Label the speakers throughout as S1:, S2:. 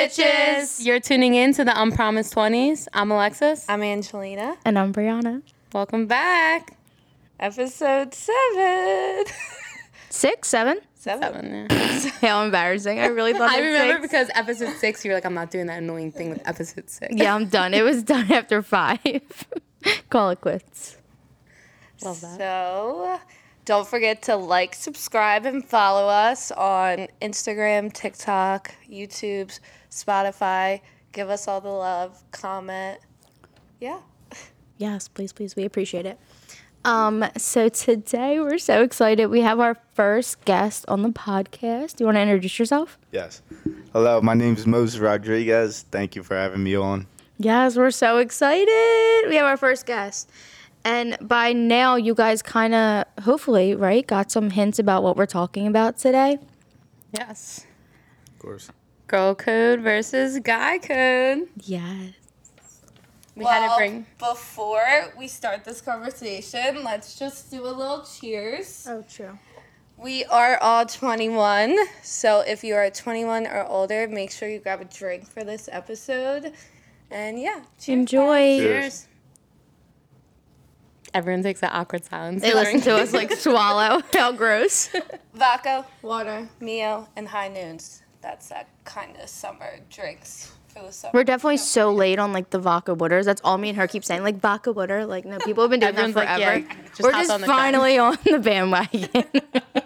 S1: bitches?
S2: You're tuning in to the Unpromised 20s. I'm Alexis.
S1: I'm Angelina.
S3: And I'm Brianna.
S2: Welcome back.
S1: Episode seven.
S3: Six, seven?
S1: seven.
S2: Seven, yeah.
S3: How embarrassing. I really thought
S2: I remember
S3: six.
S2: because episode six, you were like, I'm not doing that annoying thing with episode six.
S3: Yeah, I'm done. It was done after five. Call it quits.
S2: Love that.
S1: So, don't forget to like, subscribe, and follow us on Instagram, TikTok, YouTube, Spotify. Give us all the love. Comment. Yeah.
S3: Yes, please, please. We appreciate it. Um, so today we're so excited. We have our first guest on the podcast. Do you want to introduce yourself?
S4: Yes. Hello, my name is Moses Rodriguez. Thank you for having me on.
S3: Yes, we're so excited. We have our first guest. And by now, you guys kind of, hopefully, right, got some hints about what we're talking about today.
S2: Yes.
S4: Of course.
S2: Girl code versus guy code.
S3: Yes.
S2: We had to bring.
S1: before we start this conversation, let's just do a little cheers.
S3: Oh, true.
S1: We are all 21, so if you are 21 or older, make sure you grab a drink for this episode. And yeah, cheers.
S3: Enjoy.
S4: Cheers.
S2: Everyone takes that awkward silence.
S3: They listen to us like swallow. How gross.
S1: Vodka, water, Mio, and high noons. That's that kind of summer drinks for the summer.
S3: We're definitely so late on like the vodka waters. That's all me and her keep saying. Like vodka water. Like no, people have been doing
S2: Everyone's
S3: that
S2: like,
S3: forever.
S2: yeah, just
S3: We're
S2: hop
S3: just
S2: on the train.
S3: finally on the bandwagon.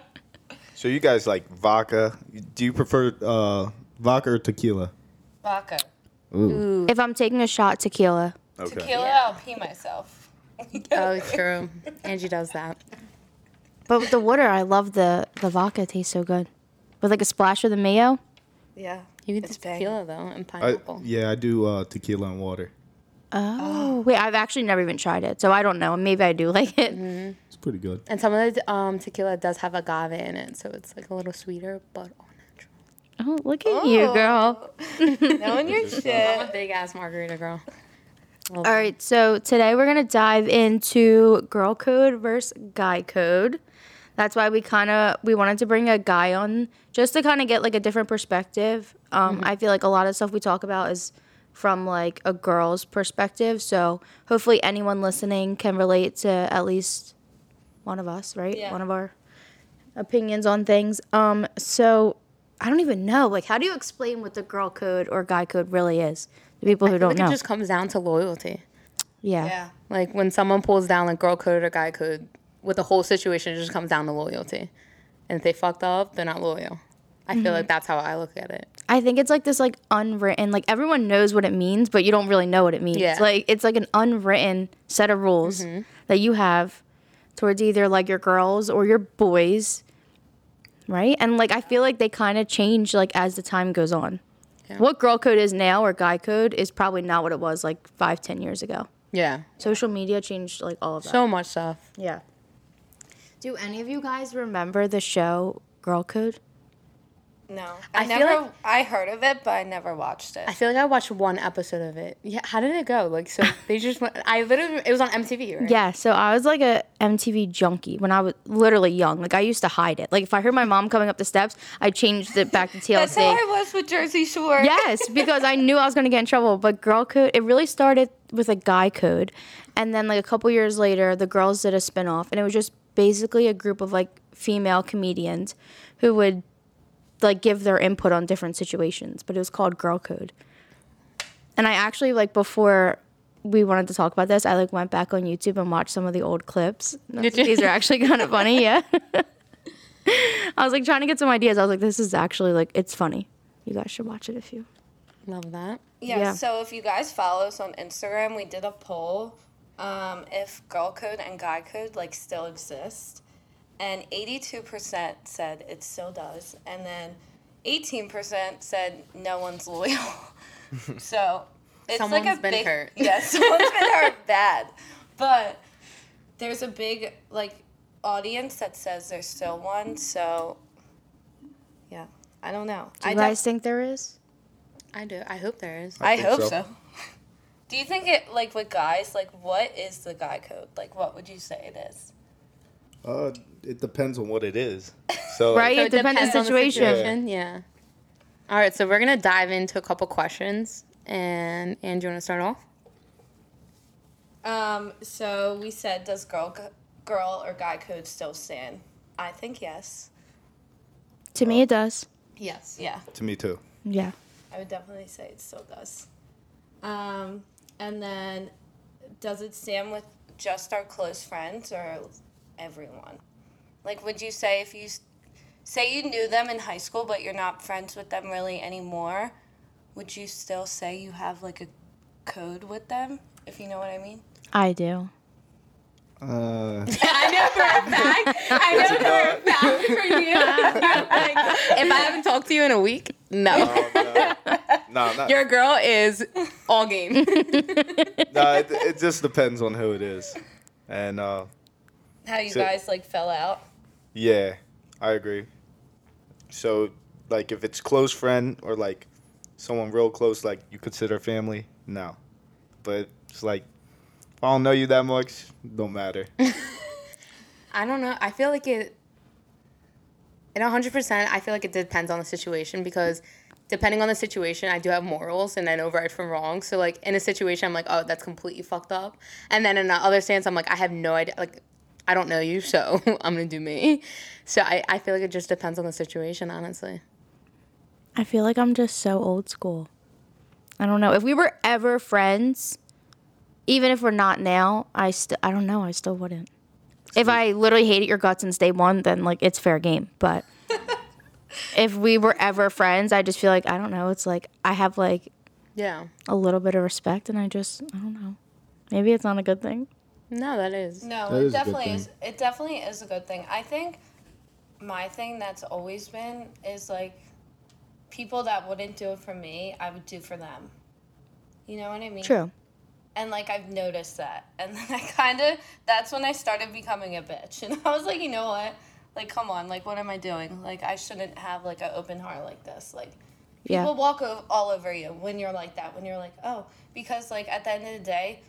S4: So you guys like vodka? Do you prefer uh, vodka or tequila?
S1: Vodka.
S4: Ooh.
S3: if I'm taking a shot, tequila.
S4: Okay.
S1: Tequila, I'll pee myself.
S2: Oh, true. Angie does that.
S3: But with the water, I love the the vodka. It tastes so good. With like a splash of the Mio.
S1: Yeah.
S2: You can
S1: It's
S2: do
S1: banging.
S2: tequila, though, and
S4: I,
S2: pineapple.
S4: yeah, I do uh, tequila and water.
S3: Oh wait, I've actually never even tried it, so I don't know. Maybe I do like it.
S4: It's pretty good.
S2: And some of the um, tequila does have agave in it, so it's like a little sweeter, but all natural.
S3: Oh, look at you, girl.
S1: Knowing your shit.
S2: I'm a
S1: shit.
S2: big ass margarita girl.
S3: All right, so today we're gonna dive into girl code versus guy code. That's why we kind of we wanted to bring a guy on just to kind of get like a different perspective. Um, I feel like a lot of stuff we talk about is from like a girl's perspective, so hopefully anyone listening can relate to at least one of us, right?
S1: Yeah.
S3: One of our opinions on things. Um, so I don't even know. Like, how do you explain what the girl code or guy code really is to people who don't
S2: like
S3: know?
S2: it just comes down to loyalty.
S3: yeah.
S1: Yeah.
S2: Like when someone pulls down like girl code or guy code, with the whole situation, it just comes down to loyalty. And if they fucked up, they're not loyal. I feel like mm-hmm. that's how I look at it.
S3: I think it's like this like unwritten like everyone knows what it means, but you don't really know what it means.
S2: Yeah.
S3: Like it's like an unwritten set of rules mm-hmm. that you have towards either like your girls or your boys. Right? And like I feel like they kind of change like as the time goes on.
S2: Yeah.
S3: What girl code is now or guy code is probably not what it was like five, ten years ago.
S2: Yeah.
S3: Social media changed like all of that.
S2: So much stuff.
S3: yeah. Do any of you guys remember the show Girl Code?
S1: No. I,
S2: I
S1: never,
S2: like-
S1: I heard of it, but I never watched it.
S2: I feel like I watched one episode of it. Yeah, how did it go? Like, so they just went. I literally, it was on MTV, right?
S3: Yeah, so I was like a MTV junkie when I was literally young. Like I used to hide it. Like if I heard my mom coming up the steps, I changed it back to TLC.
S1: That's how I was with Jersey Shore.
S3: yes, because I knew I was gonna get in trouble. But girl code, it really started with a guy code, and then like a couple years later, the girls did a spinoff, and it was just basically a group of like female comedians who would like give their input on different situations. But it was called Girl Code, and I actually like before. We wanted to talk about this. I like went back on YouTube and watched some of the old clips.
S2: Did you?
S3: These are actually kind of funny, yeah. I was like trying to get some ideas. I was like, this is actually like it's funny. You guys should watch it if you.
S2: Love that.
S1: Yeah,
S3: Yeah.
S1: So if you guys follow us on Instagram, we did a poll um, if girl code and guy code like still exist, and eighty-two percent said it still does, and then eighteen percent said no one's loyal. so it's like a
S2: been
S1: big,
S2: hurt.
S1: Yeah, someone's been hurt bad, but there's a big like audience that says there's still one. So yeah, I don't know.
S3: Do
S1: I
S3: you
S1: def-
S3: guys think there is?
S2: I do. I hope there is.
S1: I
S4: think
S1: hope
S4: so.
S1: so. Do you think it like with guys, like what is the guy code? Like what would you say it is?
S4: Uh, it depends on what it is. So
S3: Right?
S2: So
S3: it depends on the situation.
S2: Yeah. All right, so we're gonna dive into a couple questions, and and you want to start off?
S1: Um, so we said, does girl girl or guy code still stand? I think yes.
S3: To me, it does.
S2: Yes.
S1: Yeah,
S4: To me too.
S3: Yeah.
S1: I would definitely say it still does. Um, and then, does it stand with just our close friends or everyone? Like, would you say if you say you knew them in high school, but you're not friends with them really anymore, would you still say you have like a code with them? If you know what I mean.
S3: I do.
S4: Uh,
S2: I know for a fact. I know for a fact for you. like, if I haven't talked to you in a week, no.
S4: oh, no. no, not,
S2: Your girl is all game.
S4: no, it, it just depends on who it is, and uh,
S1: How you
S4: So-
S1: guys like fell out?
S4: Yeah, I agree. So, like, if it's close friend or like someone real close, like you consider family, no. But it's like if I don't know you that much, don't matter.
S2: I don't know. I feel like it. In hundred percent, I feel like it depends on the situation because depending on the situation, I do have morals and I know right from wrong. So like in a situation, I'm like, oh, that's completely fucked up, and then in the other stance, I'm like, I have no idea. Like, I don't know you, so I'm gonna do me. So I, I feel like it just depends on the situation, honestly.
S3: I feel like I'm just so old school. I don't know. If we were ever friends, even if we're not now, I still I don't know, I still wouldn't. If I literally hated your guts since day one, then like it's fair game. But if we were ever friends, I just feel like I don't know, it's like I have like
S2: Yeah.
S3: a little bit of respect and I just I don't know. Maybe it's not a good thing.
S2: No, that is.
S1: No,
S4: That
S1: it
S4: is
S1: definitely is. It definitely is a good thing. I think my thing that's always been is like people that wouldn't do it for me, I would do for them. You know what I mean?
S3: True.
S1: And like I've noticed that, and then I kind of that's when I started becoming a bitch, and I was like, you know what? Like, come on, like, what am I doing? Like, I shouldn't have like an open heart like this. Like,
S3: Yeah.
S1: people walk o- all over you when you're like that. When you're like, oh, because like at the end of the day,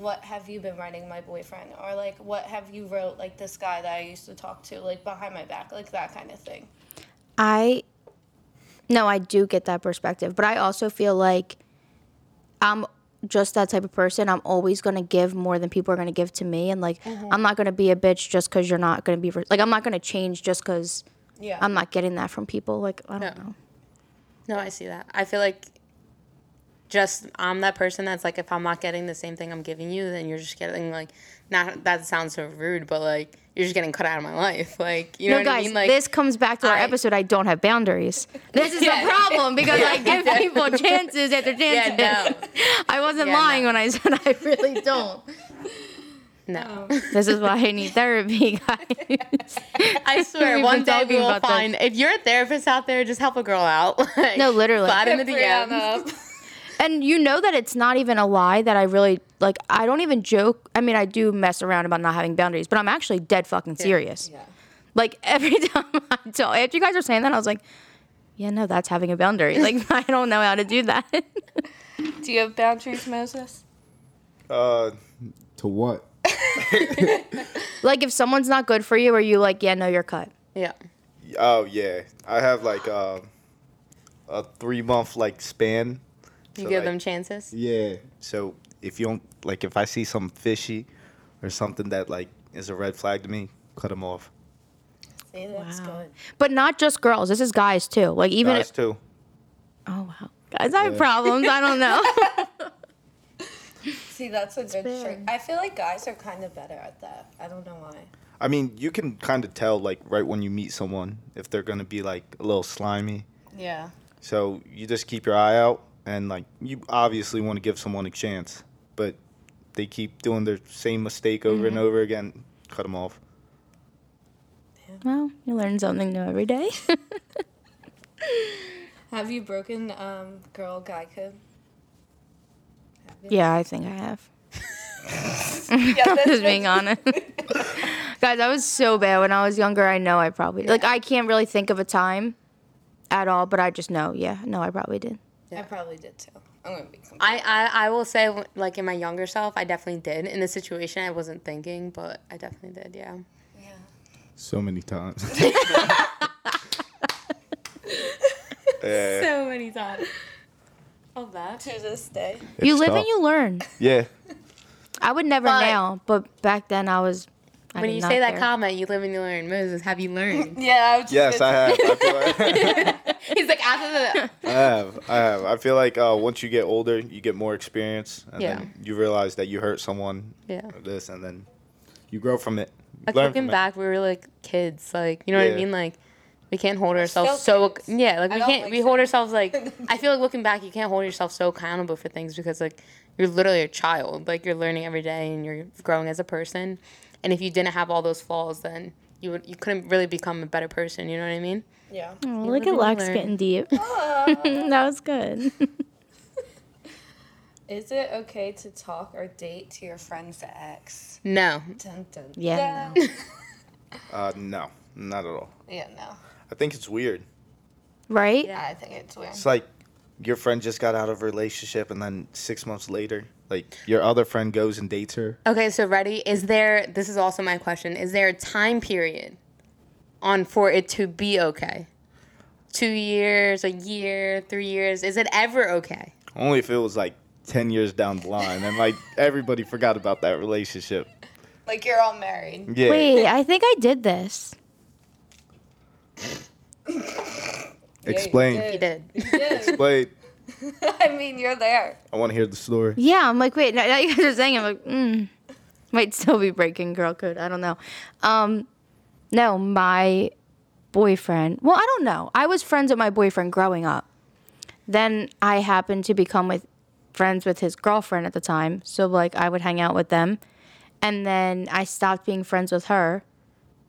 S1: what have you been writing my boyfriend, or like what have you wrote like this guy that I used to talk to like behind my back, like that kind of thing.
S3: I no, I do get that perspective, but I also feel like I'm just that type of person. I'm always gonna give more than people are gonna give to me, and like mm-hmm. I'm not gonna be a bitch just because you're not gonna be like I'm not gonna change just because
S1: Yeah.
S3: I'm not getting that from people. Like I don't
S2: Yeah.
S3: know.
S2: No, I see that. I feel like just I'm that person that's like if I'm not getting the same thing I'm giving you, then you're just getting like not that sounds so rude, but like you're just getting cut out of my life. Like you know
S3: no,
S2: what
S3: guys,
S2: I mean? Like
S3: this comes back to our
S2: I-
S3: episode. I don't have boundaries. This is
S2: Yeah.
S3: the problem because I give people chances after chances.
S2: Yeah,
S3: I wasn't
S2: Yeah,
S3: lying
S2: no.
S3: when I said I really don't.
S2: no.
S3: this is why I need therapy, guys.
S2: I swear, one day we will
S3: about this.
S2: find. If you're a therapist out there, just help a girl out. Like,
S3: No, literally.
S2: Slide in the
S1: Hit
S2: DMs.
S1: up.
S3: And you know that it's not even a lie that I really like. I don't even joke. I mean, I do mess around about not having boundaries, but I'm actually dead fucking serious.
S1: Yeah.
S3: Like every time I tell, after you guys are saying that, I was like, yeah, no, that's having a boundary. Like I don't know how to do that.
S1: Do you have boundaries, Moses?
S4: Uh, to what?
S3: like if someone's not good for you, are you like, yeah, no, you're cut.
S2: Yeah.
S4: Oh yeah, I have like uh, a three month like span.
S2: You give
S4: like,
S2: them chances.
S4: Yeah. So if you don't like, if I see something fishy or something that like is a red flag to me, cut them off.
S1: See, that's
S3: Wow.
S1: good.
S3: But not just girls. This is guys too. Like even
S4: Guys
S3: if,
S4: too.
S3: oh wow, guys, I have
S4: Yeah.
S3: problems. I don't know.
S1: See, that's a good
S3: fair.
S1: trick. I feel like guys are kind of better at that. I don't know why.
S4: I mean, you can kind of tell like right when you meet someone if they're gonna be like a little slimy.
S1: Yeah.
S4: So you just keep your eye out, and like you obviously want to give someone a chance, but they keep doing their same mistake over and over again. Cut them off.
S3: well, you learn something new every day.
S1: Have you broken um, girl guy code?
S3: yeah, I think I have.
S1: Yeah,
S3: Just being honest. Guys, I was so bad when I was younger. I know I probably like I can't really think of a time at all, but I just know. Yeah, no, I probably did.
S1: I probably did too. I'm gonna be.
S2: I, I, I will say, like in my younger self, I definitely did. In the situation, I wasn't thinking, but I definitely did. Yeah.
S1: yeah.
S4: So many times.
S2: So many times. Love that.
S1: To this day.
S3: you live
S4: tough.
S3: and you learn.
S4: Yeah.
S3: I would never
S2: But-
S3: now, but back then I was. I
S2: When you say that
S3: care.
S2: comment, you live and you learn. Moses, have you learned?
S1: Yeah, I was just
S4: Yes, I have. I like
S2: He's like after the.
S4: I have. I have. I feel like uh, once you get older, you get more experience, and
S2: Yeah.
S4: then you realize that you hurt someone.
S2: Yeah.
S4: This, and then you grow from it. You
S2: Like
S4: learn
S2: looking
S4: from it.
S2: back, we were like kids. Like you know what I mean? Like we can't hold ourselves so
S1: kids.
S2: yeah. Like we can't.
S1: like
S2: we hold ourselves like. I feel like looking back, you can't hold yourself so accountable for things because like you're literally a child. Like you're learning every day and you're growing as a person. And if you didn't have all those flaws, then you would you couldn't really become a better person. You know what I mean?
S1: Yeah.
S3: Oh, look at
S2: and
S3: Lex
S2: learn.
S3: getting deep. that was good.
S1: Is it okay to talk or date to your friend's ex?
S2: No.
S1: Dun, dun,
S3: Yeah,
S1: dun.
S4: Uh, no, not at all.
S1: Yeah, no.
S4: I think it's weird.
S3: right?
S1: Yeah, I think it's weird.
S4: It's like your friend just got out of a relationship, and then six months later, like your other friend goes and dates her.
S2: Okay, so ready? Is there? This is also my question. Is there a time period on for it to be okay? Two years, a year, three years. Is it ever okay?
S4: Only if it was like ten years down the line, and like everybody forgot about that relationship.
S1: Like you're all married.
S4: Yeah.
S3: Wait, I think I did this.
S4: Explain.
S2: You did.
S1: You did.
S4: Explain.
S1: I mean, you're there.
S4: I want to hear the story.
S3: Yeah, I'm like, wait, now now you guys are saying, I'm like, mm, might still be breaking girl code. I don't know. Um, no, my boyfriend. Well, I don't know. I was friends with my boyfriend growing up. Then I happened to become with friends with his girlfriend at the time. So like, I would hang out with them, and then I stopped being friends with her,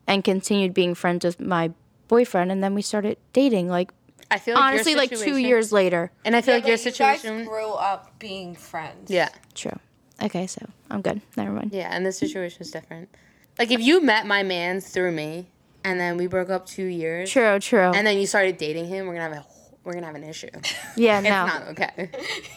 S3: and continued being friends with my boyfriend, and then we started dating. Like
S2: I feel like
S3: honestly, like two years later.
S2: And I feel
S1: Yeah,
S2: like your
S1: but you guys
S2: situation.
S1: grew up being friends.
S2: Yeah,
S3: True. Okay, so I'm good. Never mind.
S2: yeah, and this situation is different. Like if you met my man through me, and then we broke up two years,
S3: True. True.
S2: and then you started dating him, we're gonna have a we're gonna have an issue.
S3: yeah.
S2: It's
S3: No.
S2: not okay.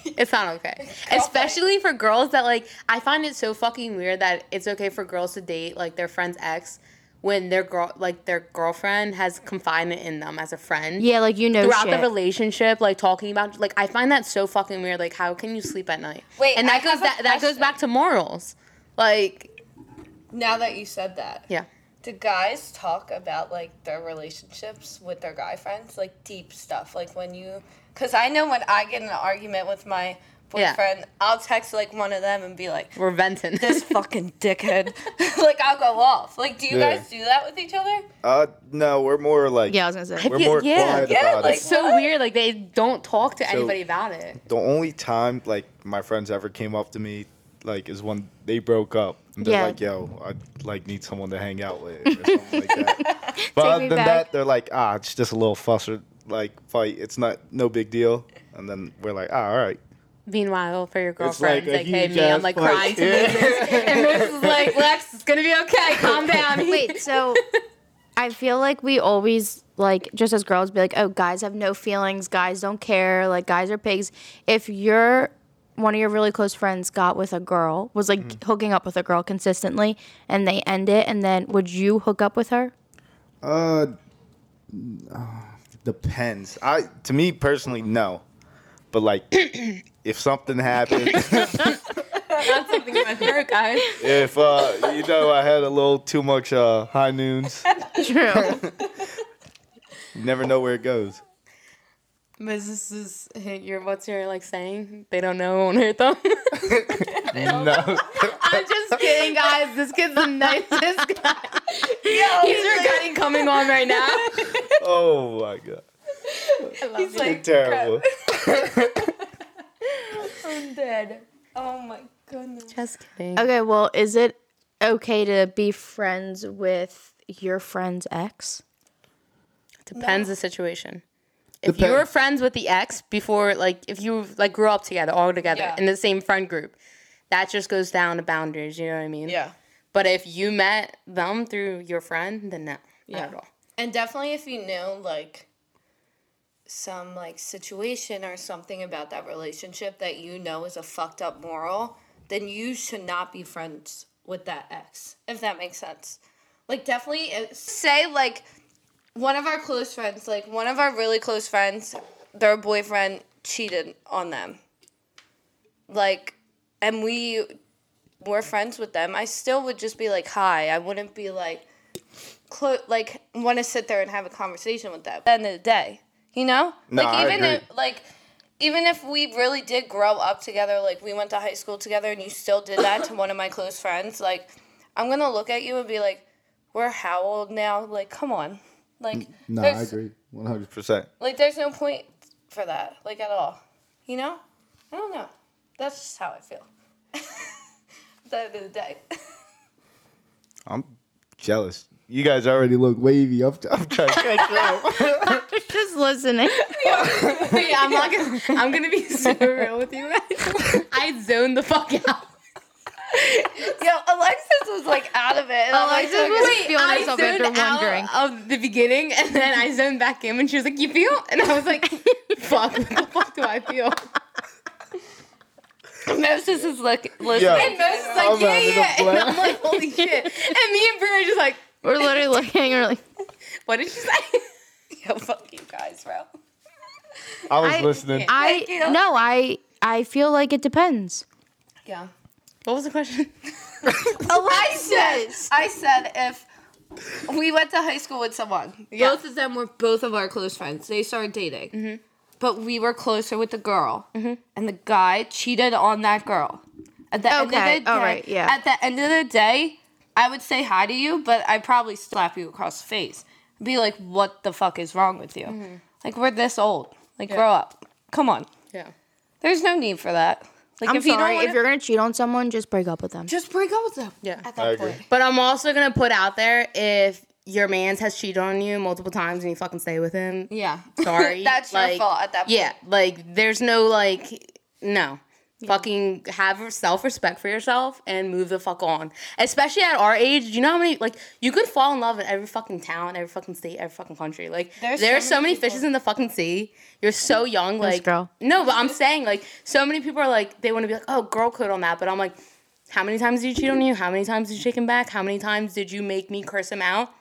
S2: It's not okay. Especially for girls that like I find it so fucking weird that it's okay for girls to date like their friend's ex when their girl like their girlfriend has confided in them as a friend.
S3: Yeah, like you know
S2: Throughout
S3: shit.
S2: the relationship, like talking about like I find that so fucking weird. Like how can you sleep at night?
S1: Wait,
S2: and
S1: I
S2: that goes
S1: have a
S2: that, that goes back to morals. Like
S1: Now that you said that,
S2: yeah.
S1: do guys talk about like their relationships with their guy friends, like deep stuff, like when you? Because I know when I get in an argument with my
S2: Yeah.
S1: I'll text like one of them and be like,
S2: We're venting.
S1: "This fucking dickhead," like I'll go off. Like, do you
S4: Yeah.
S1: guys do that with each other?
S4: Uh, no, we're more like
S3: yeah, I was gonna say.
S4: we're
S2: Yeah,
S4: more
S2: yeah.
S4: quiet
S1: Yeah,
S4: about
S1: like-
S4: it.
S2: it's so weird. Like they don't talk to
S4: So-
S2: anybody about it.
S4: The only time like my friends ever came up to me like is when they broke up. And they're
S3: Yeah.
S4: like, "Yo, I like need someone to hang out with," or something like that. But
S3: Take
S4: other than
S3: back.
S4: that, they're like, "Ah, it's just a little fuss or like fight. It's not no big deal." And then we're like, "Ah, all right."
S2: Meanwhile, for your girlfriend,
S4: like
S2: like, hey,
S4: huge
S2: me, I'm like crying to
S4: Yeah.
S2: Moses. and Moses is like, Lex, it's gonna be okay. Calm down.
S3: Wait, so I feel like we always like just as girls be like, oh, guys have no feelings, guys don't care, like guys are pigs. If you're one of your really close friends got with a girl, was like
S4: Mm-hmm.
S3: hooking up with a girl consistently, and they end it, and then would you hook up with her?
S4: Uh, depends. I to me personally, no. But like, if something happened,
S2: That's something I've heard, guys.
S4: if uh, you know, I had a little too much uh, high noons,
S3: True.
S4: you never know where it goes.
S2: Moses is hey, your what's your like saying? They don't know won't hurt them.
S4: No.
S2: I'm just kidding, guys. This kid's the nicest guy. He's regretting coming on right now.
S4: oh my god.
S1: He's
S4: You're
S1: like,
S4: terrible.
S1: I'm dead. Oh my goodness.
S2: Just kidding.
S3: okay, well, is it okay to be friends with your friend's ex?
S2: Depends the situation. If you
S4: Depends.
S2: were friends with the ex before, like if you like grew up together, all together
S1: Yeah.
S2: in the same friend group, that just goes down to boundaries. You know what I mean?
S1: Yeah.
S2: But if you met them through your friend, then no,
S1: Yeah.
S2: not at all.
S1: And definitely if you know like some like situation or something about that relationship that you know is a fucked up moral, then you should not be friends with that ex. If that makes sense. Like definitely uh, say like one of our close friends, like one of our really close friends their boyfriend cheated on them. Like, and we were friends with them. I still would just be like, hi. I wouldn't be like, clo- like, want to sit there and have a conversation with them. At the end of the day, you know?
S4: No,
S1: like,
S4: I
S1: even
S4: agree.
S1: if, like, even if we really did grow up together, like we went to high school together and you still did that to one of my close friends, like I'm gonna look at you and be like, We're how old now? Like, come on. Like
S5: No, I agree, one hundred.
S4: Percent.
S1: Like there's no point for that, like at all. You know? I don't know. That's just how I feel. At the end of the day.
S4: I'm jealous. You guys already look wavy. I'm, I'm trying to catch up.
S3: Just listening.
S2: yeah, I'm not gonna. I'm gonna be super real with you guys. I zoned the fuck out.
S1: Yo, Alexis was like out of it. And I'm like,
S3: Alexis was
S1: okay.
S3: feeling herself after
S2: zoned out
S3: wondering.
S2: of the beginning, and then I zoned back in, and she was like, "You feel?" And I was like, "Fuck, what the fuck do I feel?"
S1: Moses is like listening.
S4: Yo.
S2: And Moses is like,
S4: I'm
S2: "Yeah, yeah," and I'm like, "Holy shit!" And me and Brie are just like,
S3: We're literally looking. We're like,
S2: "What did she say?"
S1: Yo, fuck you guys, bro.
S4: I was
S3: I-
S4: listening.
S3: I no, I I feel like it depends.
S1: Yeah.
S2: What was the question?
S1: I said, I said if we went to high school with someone,
S2: Yeah.
S1: both of them were both of our close friends. They started dating,
S3: Mm-hmm.
S1: but we were closer with the girl, and the guy cheated on that girl. At the end
S3: Okay,
S1: of the day,
S3: all right, yeah.
S1: At the end of the day, I would say hi to you, but I'd probably slap you across the face. Be like, "What the fuck is wrong with you?
S3: Mm-hmm.
S1: Like we're this old. Like grow up. Come on.
S2: Yeah.
S1: There's no need for that. Like
S3: I'm
S1: if you
S3: sorry.
S1: don't wanna,
S3: if you're gonna cheat on someone, just break up with them.
S1: just break up with them.
S2: Yeah.
S1: At
S4: I
S1: that
S4: agree.
S1: point.
S2: But I'm also gonna put out there if your man's has cheated on you multiple times and you fucking stay with him.
S1: Yeah.
S2: Sorry.
S1: That's your fault at that point.
S2: Yeah, like there's no like no. Fucking have self respect for yourself and move the fuck on. Especially at our age, you know how many like you could fall in love in every fucking town, every fucking state, every fucking country. Like
S1: There's
S2: there's,
S1: so
S2: so
S1: many
S2: many fishes in the fucking sea. You're so young, like
S3: girl.
S2: No, but I'm saying like so many people are like they want to be like, oh, girl code on that, but I'm like, how many times did you cheat on you? How many times did you take him back? How many times did you make me curse him out?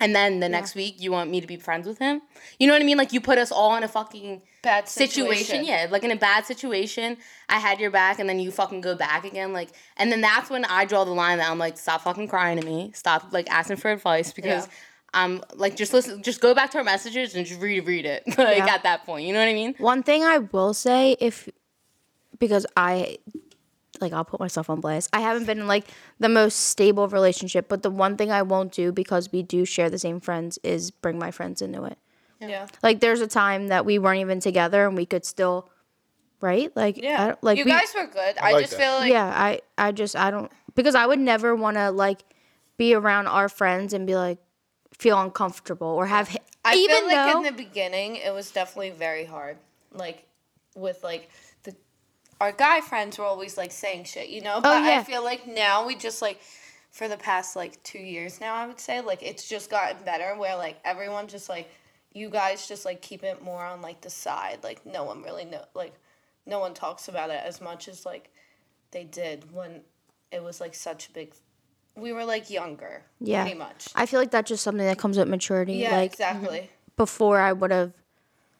S2: And then the next week you want me to be friends with him? You know what I mean? Like you put us all in a fucking
S1: Bad
S2: situation.
S1: situation.
S2: Yeah, like in a bad situation, I had your back, and then you fucking go back again. Like, and then that's when I draw the line that I'm like, stop fucking crying to me, stop like asking for advice because
S1: Yeah.
S2: I'm like, just listen, just go back to our messages and just reread it. like
S3: Yeah.
S2: at that point, you know what I mean?
S3: One thing I will say, if because I like I'll put myself on blast. I haven't been in like the most stable relationship, but the one thing I won't do because we do share the same friends is bring my friends into it.
S1: Yeah.
S3: Like there's a time that we weren't even together and we could still, right? Like
S1: Yeah.
S3: I don't- like
S1: you
S3: we,
S1: guys were good. I,
S4: like
S1: just
S4: that.
S1: feel like
S3: yeah. I I just I don't because I would never want to like be around our friends and be like feel uncomfortable or have
S1: I
S3: even
S1: feel like
S3: though
S1: in the beginning it was definitely very hard. Like with like the our guy friends were always like saying shit, you know? Oh, but
S3: Oh, yeah.
S1: I feel like now we just like for the past like two years now I would say, like it's just gotten better where like everyone just like you guys just like keep it more on like the side. Like no one really know like no one talks about it as much as like they did when it was like such a big we were like younger.
S3: Yeah.
S1: Pretty much.
S3: I feel like that's just something that comes with maturity.
S1: Yeah,
S3: like
S1: exactly. Mm-hmm.
S3: before I would have,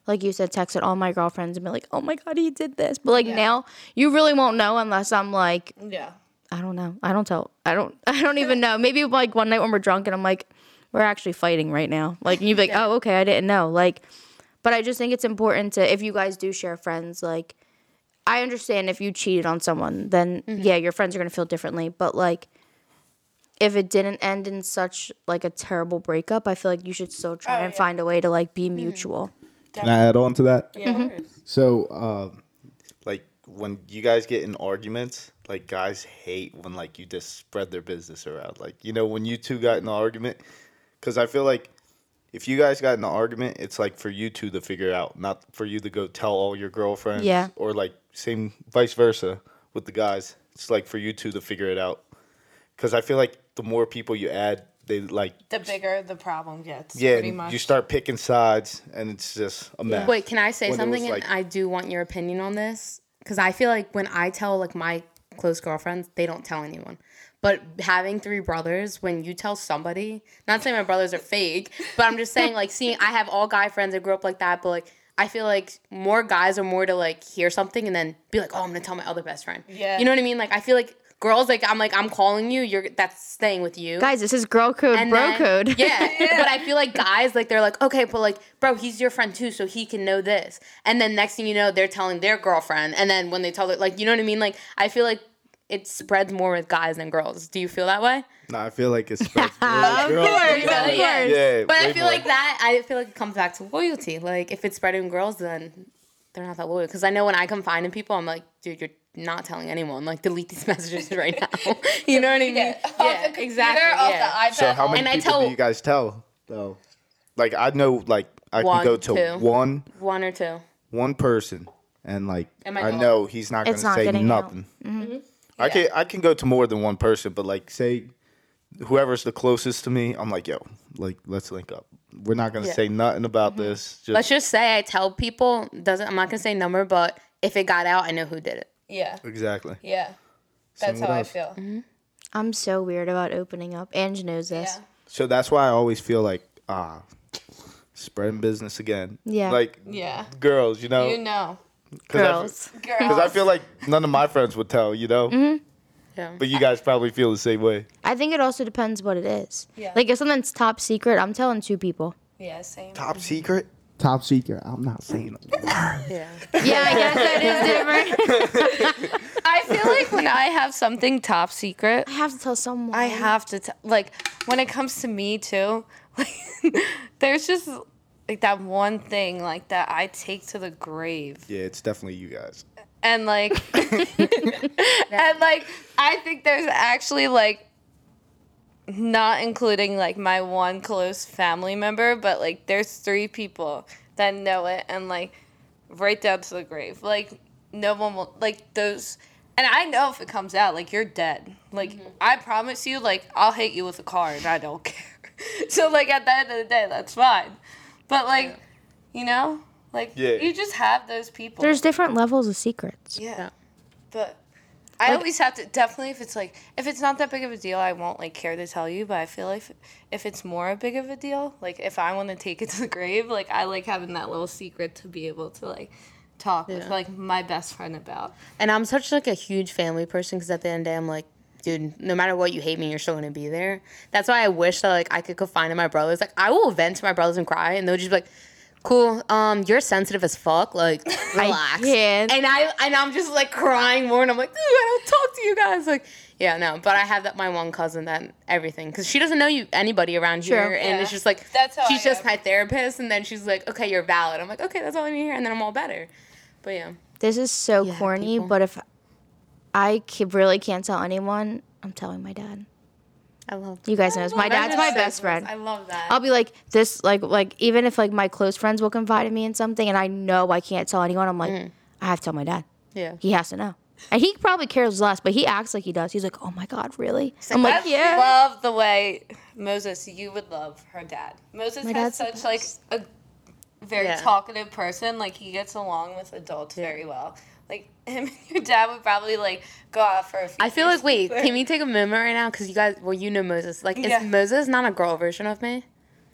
S3: like you said, texted all my girlfriends and be like, "Oh my god, he did this." But like
S1: Yeah.
S3: now, you really won't know unless I'm like,
S1: Yeah.
S3: I don't know. I don't tell. I don't. I don't even know. Maybe like one night when we're drunk and I'm like, we're actually fighting right now. Like and you'd be like, oh okay, I didn't know. Like, but I just think it's important to if you guys do share friends, like. I understand if you cheated on someone, then mm-hmm. yeah, your friends are gonna feel differently. But like, if it didn't end in such like a terrible breakup, I feel like you should still try
S1: Oh,
S3: and
S1: yeah.
S3: find a way to like be mm-hmm. mutual.
S5: Can I add on to that?
S1: Yeah.
S5: So, um,
S4: like when you guys get in arguments, like guys hate when like you just spread their business around. Like you know when you two got in an argument, because I feel like if you guys got in an argument, it's like for you two to figure it out, not for you to go tell all your girlfriends.
S3: Yeah.
S4: Or like same vice versa with the guys. It's like for you two to figure it out. Because I feel like the more people you add, they like
S1: the bigger the problem gets.
S4: yeah,
S1: pretty
S4: and
S1: much.
S4: you start picking sides, and it's just a mess.
S2: Wait, can I say
S4: When
S2: something?
S4: like-
S2: and I do want your opinion on this because I feel like when I tell like my close girlfriends, they don't tell anyone. But having three brothers, when you tell somebody, not saying my brothers are fake, but I'm just saying like seeing I have all guy friends that grew up like that, but like I feel like more guys are more to like hear something and then be like, oh, I'm gonna tell my other best friend.
S1: Yeah.
S2: You know what I mean? Like I feel like girls like I'm like I'm calling you. You're that's staying with you.
S3: Guys, this is girl code,
S2: And
S3: bro
S2: then-
S3: code.
S2: Yeah. But I feel like guys, like they're like, okay, but like, bro, he's your friend too, so he can know this. And then next thing you know, they're telling their girlfriend. And then when they tell it, like, you know what I mean? Like, I feel like it spreads more with guys than girls. Do you feel that way?
S4: No, I feel like it's spreads
S3: Of course, of
S2: Yeah.
S3: course.
S4: Yeah,
S2: But I feel
S4: more.
S2: like that, I feel like it comes back to loyalty. Like, if it's spreading girls, then they're not that loyal. Because I know when I confide in people, I'm like, dude, you're not telling anyone. Like, delete these messages right now. you know what I mean?
S1: Yeah,
S2: Yeah,
S1: the computer,
S2: exactly.
S1: off
S2: yeah.
S1: the iPad.
S4: So how many
S2: And I
S4: people
S2: tell-
S4: do you guys tell though? Like I know, like I
S2: One,
S4: can go to
S2: two.
S4: one
S2: One or two.
S4: one person, and like
S2: Am I
S4: I
S2: not-
S4: know he's not gonna
S3: not
S4: say
S3: getting out.
S4: nothing. Mm-hmm. I can I can go to more than one person, but like say whoever's the closest to me, I'm like, yo, like let's link up. We're not gonna
S2: Yeah.
S4: say nothing about this. Just,
S2: Let's just say I tell people doesn't. I'm not gonna say number, but if it got out, I know who did it.
S1: Yeah,
S4: exactly.
S1: yeah. That's
S4: Same
S1: how I
S4: with us.
S1: feel.
S3: I'm so weird about opening up. Ange knows this.
S1: Yeah.
S4: So that's why I always feel like ah, spreading business again.
S3: Yeah.
S4: Like
S1: Yeah.
S4: girls, you know,
S1: You know.
S3: Girls.
S1: Girls.
S4: Because I feel like none of my friends would tell, you know.
S3: Mm-hmm.
S2: Yeah.
S4: But you guys probably feel the same way.
S3: I think it also depends what it is.
S1: Yeah.
S3: Like if something's top secret, I'm telling two people.
S1: yeah, same.
S4: Top secret.
S5: Top secret. I'm not saying a word.
S2: Yeah.
S3: Yeah, I guess that is different.
S1: I feel like when I have something top secret,
S3: I have to tell someone.
S1: I have to t- like when it comes to me too. Like there's just like that one thing like that I take to the grave.
S4: Yeah, it's definitely you guys.
S1: and like and like i think there's actually like not including like my one close family member but like there's three people that know it and like right down to the grave. Like no one will like those and i know if it comes out like you're dead. Like mm-hmm. i promise you like i'll hit you with a car and i don't care. So like at the end of the day that's fine. But like you know? Like
S4: Yeah.
S1: you just have those people.
S3: There's different levels of secrets.
S1: yeah. But I always have to definitely if it's like if it's not that big of a deal, I won't like care to tell you. But I feel like if, if it's more a big of a deal, like if I want to take it to the grave, like I like having that little secret to be able to like talk with like my best friend about.
S2: And I'm such like a huge family person because at the end of the day, I'm like, dude, no matter what you hate me, you're still gonna be there. That's why I wish that like I could confide in my brothers. Like I will vent to my brothers and cry, and they'll just be like, "Cool, um, you're sensitive as fuck. Like relax."
S3: can't.
S2: And I and I'm just like crying more, and I'm like, dude, I don't talk to you guys. Like, yeah, no. But I have that my one cousin that everything because she doesn't know you anybody around
S3: Sure.
S2: here, and it's just like
S1: That's how
S2: she's
S1: I
S2: just
S1: am.
S2: my therapist, and then she's like, okay, you're valid. I'm like, okay, that's all I need here, and then I'm all better. But yeah.
S3: This is so
S2: Yeah,
S3: corny,
S2: people.
S3: but if I really can't tell anyone, I'm telling my dad.
S2: I love that.
S3: You guys know, my dad's my best friend.
S2: I love that.
S3: I'll be like this, like like even if like my close friends will confide in me in something, and I know I can't tell anyone, I'm like,
S2: Mm.
S3: I have to tell my dad.
S2: yeah.
S3: He has to know, and he probably cares less, but he acts like he does. He's like, oh my god, really? I'm like,
S1: I
S3: yeah.
S1: love the way Moses. You would love her dad. Moses
S3: My
S1: has such like a very
S2: Yeah.
S1: talkative person. Like he gets along with adults very well. Like him and your dad would probably like go out for a few.
S2: I feel like wait,
S1: beers.
S2: can we take a moment right now? Because you guys, well, you know Moses. Like,
S1: Yeah.
S2: is Moses not a girl version of me?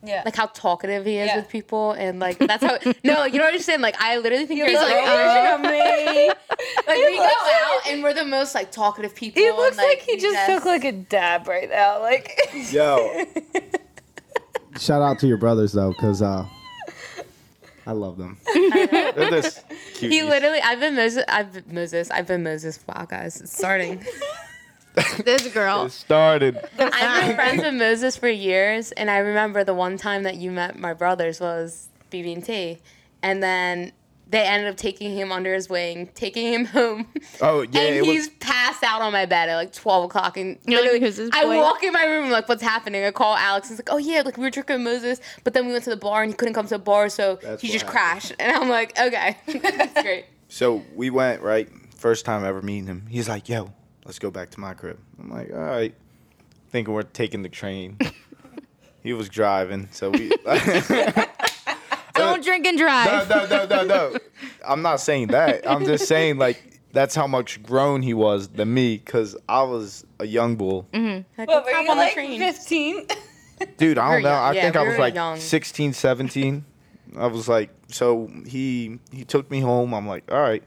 S1: Yeah.
S2: Like how talkative he is
S1: Yeah.
S2: with people, and like that's how. no, you know what I'm? Like I literally think you're, a
S1: like,
S2: girl
S1: uh,
S2: version of me. Like we go
S1: looks
S2: out and we're the most like talkative people.
S1: He
S2: and,
S1: looks like, he
S2: we
S1: just took like a dab right now. Like
S4: Yo,
S5: Shout out to your brothers though, because uh, I love them.
S4: they're this cute.
S2: He literally, I've been Moses. I've been Moses. I've been Moses. Wow, guys, it's starting.
S3: this girl.
S4: It started.
S2: I've been friends with Moses for years, and I remember the one time that you met my brothers was BB&T, and then they ended up taking him under his wing, taking him home.
S4: Oh yeah,
S2: and
S4: it
S2: he's
S4: was.
S2: passed out on my bed at like 12 o'clock. And
S3: You're like,
S2: literally,
S3: "Who's this
S2: I
S3: boy?"
S2: walk in my room, like, what's happening? I call Alex. And he's like, oh, yeah, like, we were drinking Moses, but then we went to the bar and he couldn't come to the bar, so
S4: That's
S2: he just
S4: happened.
S2: crashed. And I'm like, okay, that's great.
S4: So we went right first time ever meeting him. He's like, "Yo, let's go back to my crib." I'm like, "All right." Thinking we're taking the train. he was driving, so we.
S3: Don't drink and
S4: no,
S3: drive.
S4: no, no, no, no. no. I'm not saying that. I'm just saying like that's how much grown he was than me, cause I was a young bull. Mm-hmm.
S2: Like,
S1: what
S2: let's
S1: were you like fifteen?
S4: Dude, I don't know. I
S2: Yeah,
S4: think
S2: we
S4: I was like
S2: young.
S4: 16, 17. I was like, so he he took me home. I'm like, all right.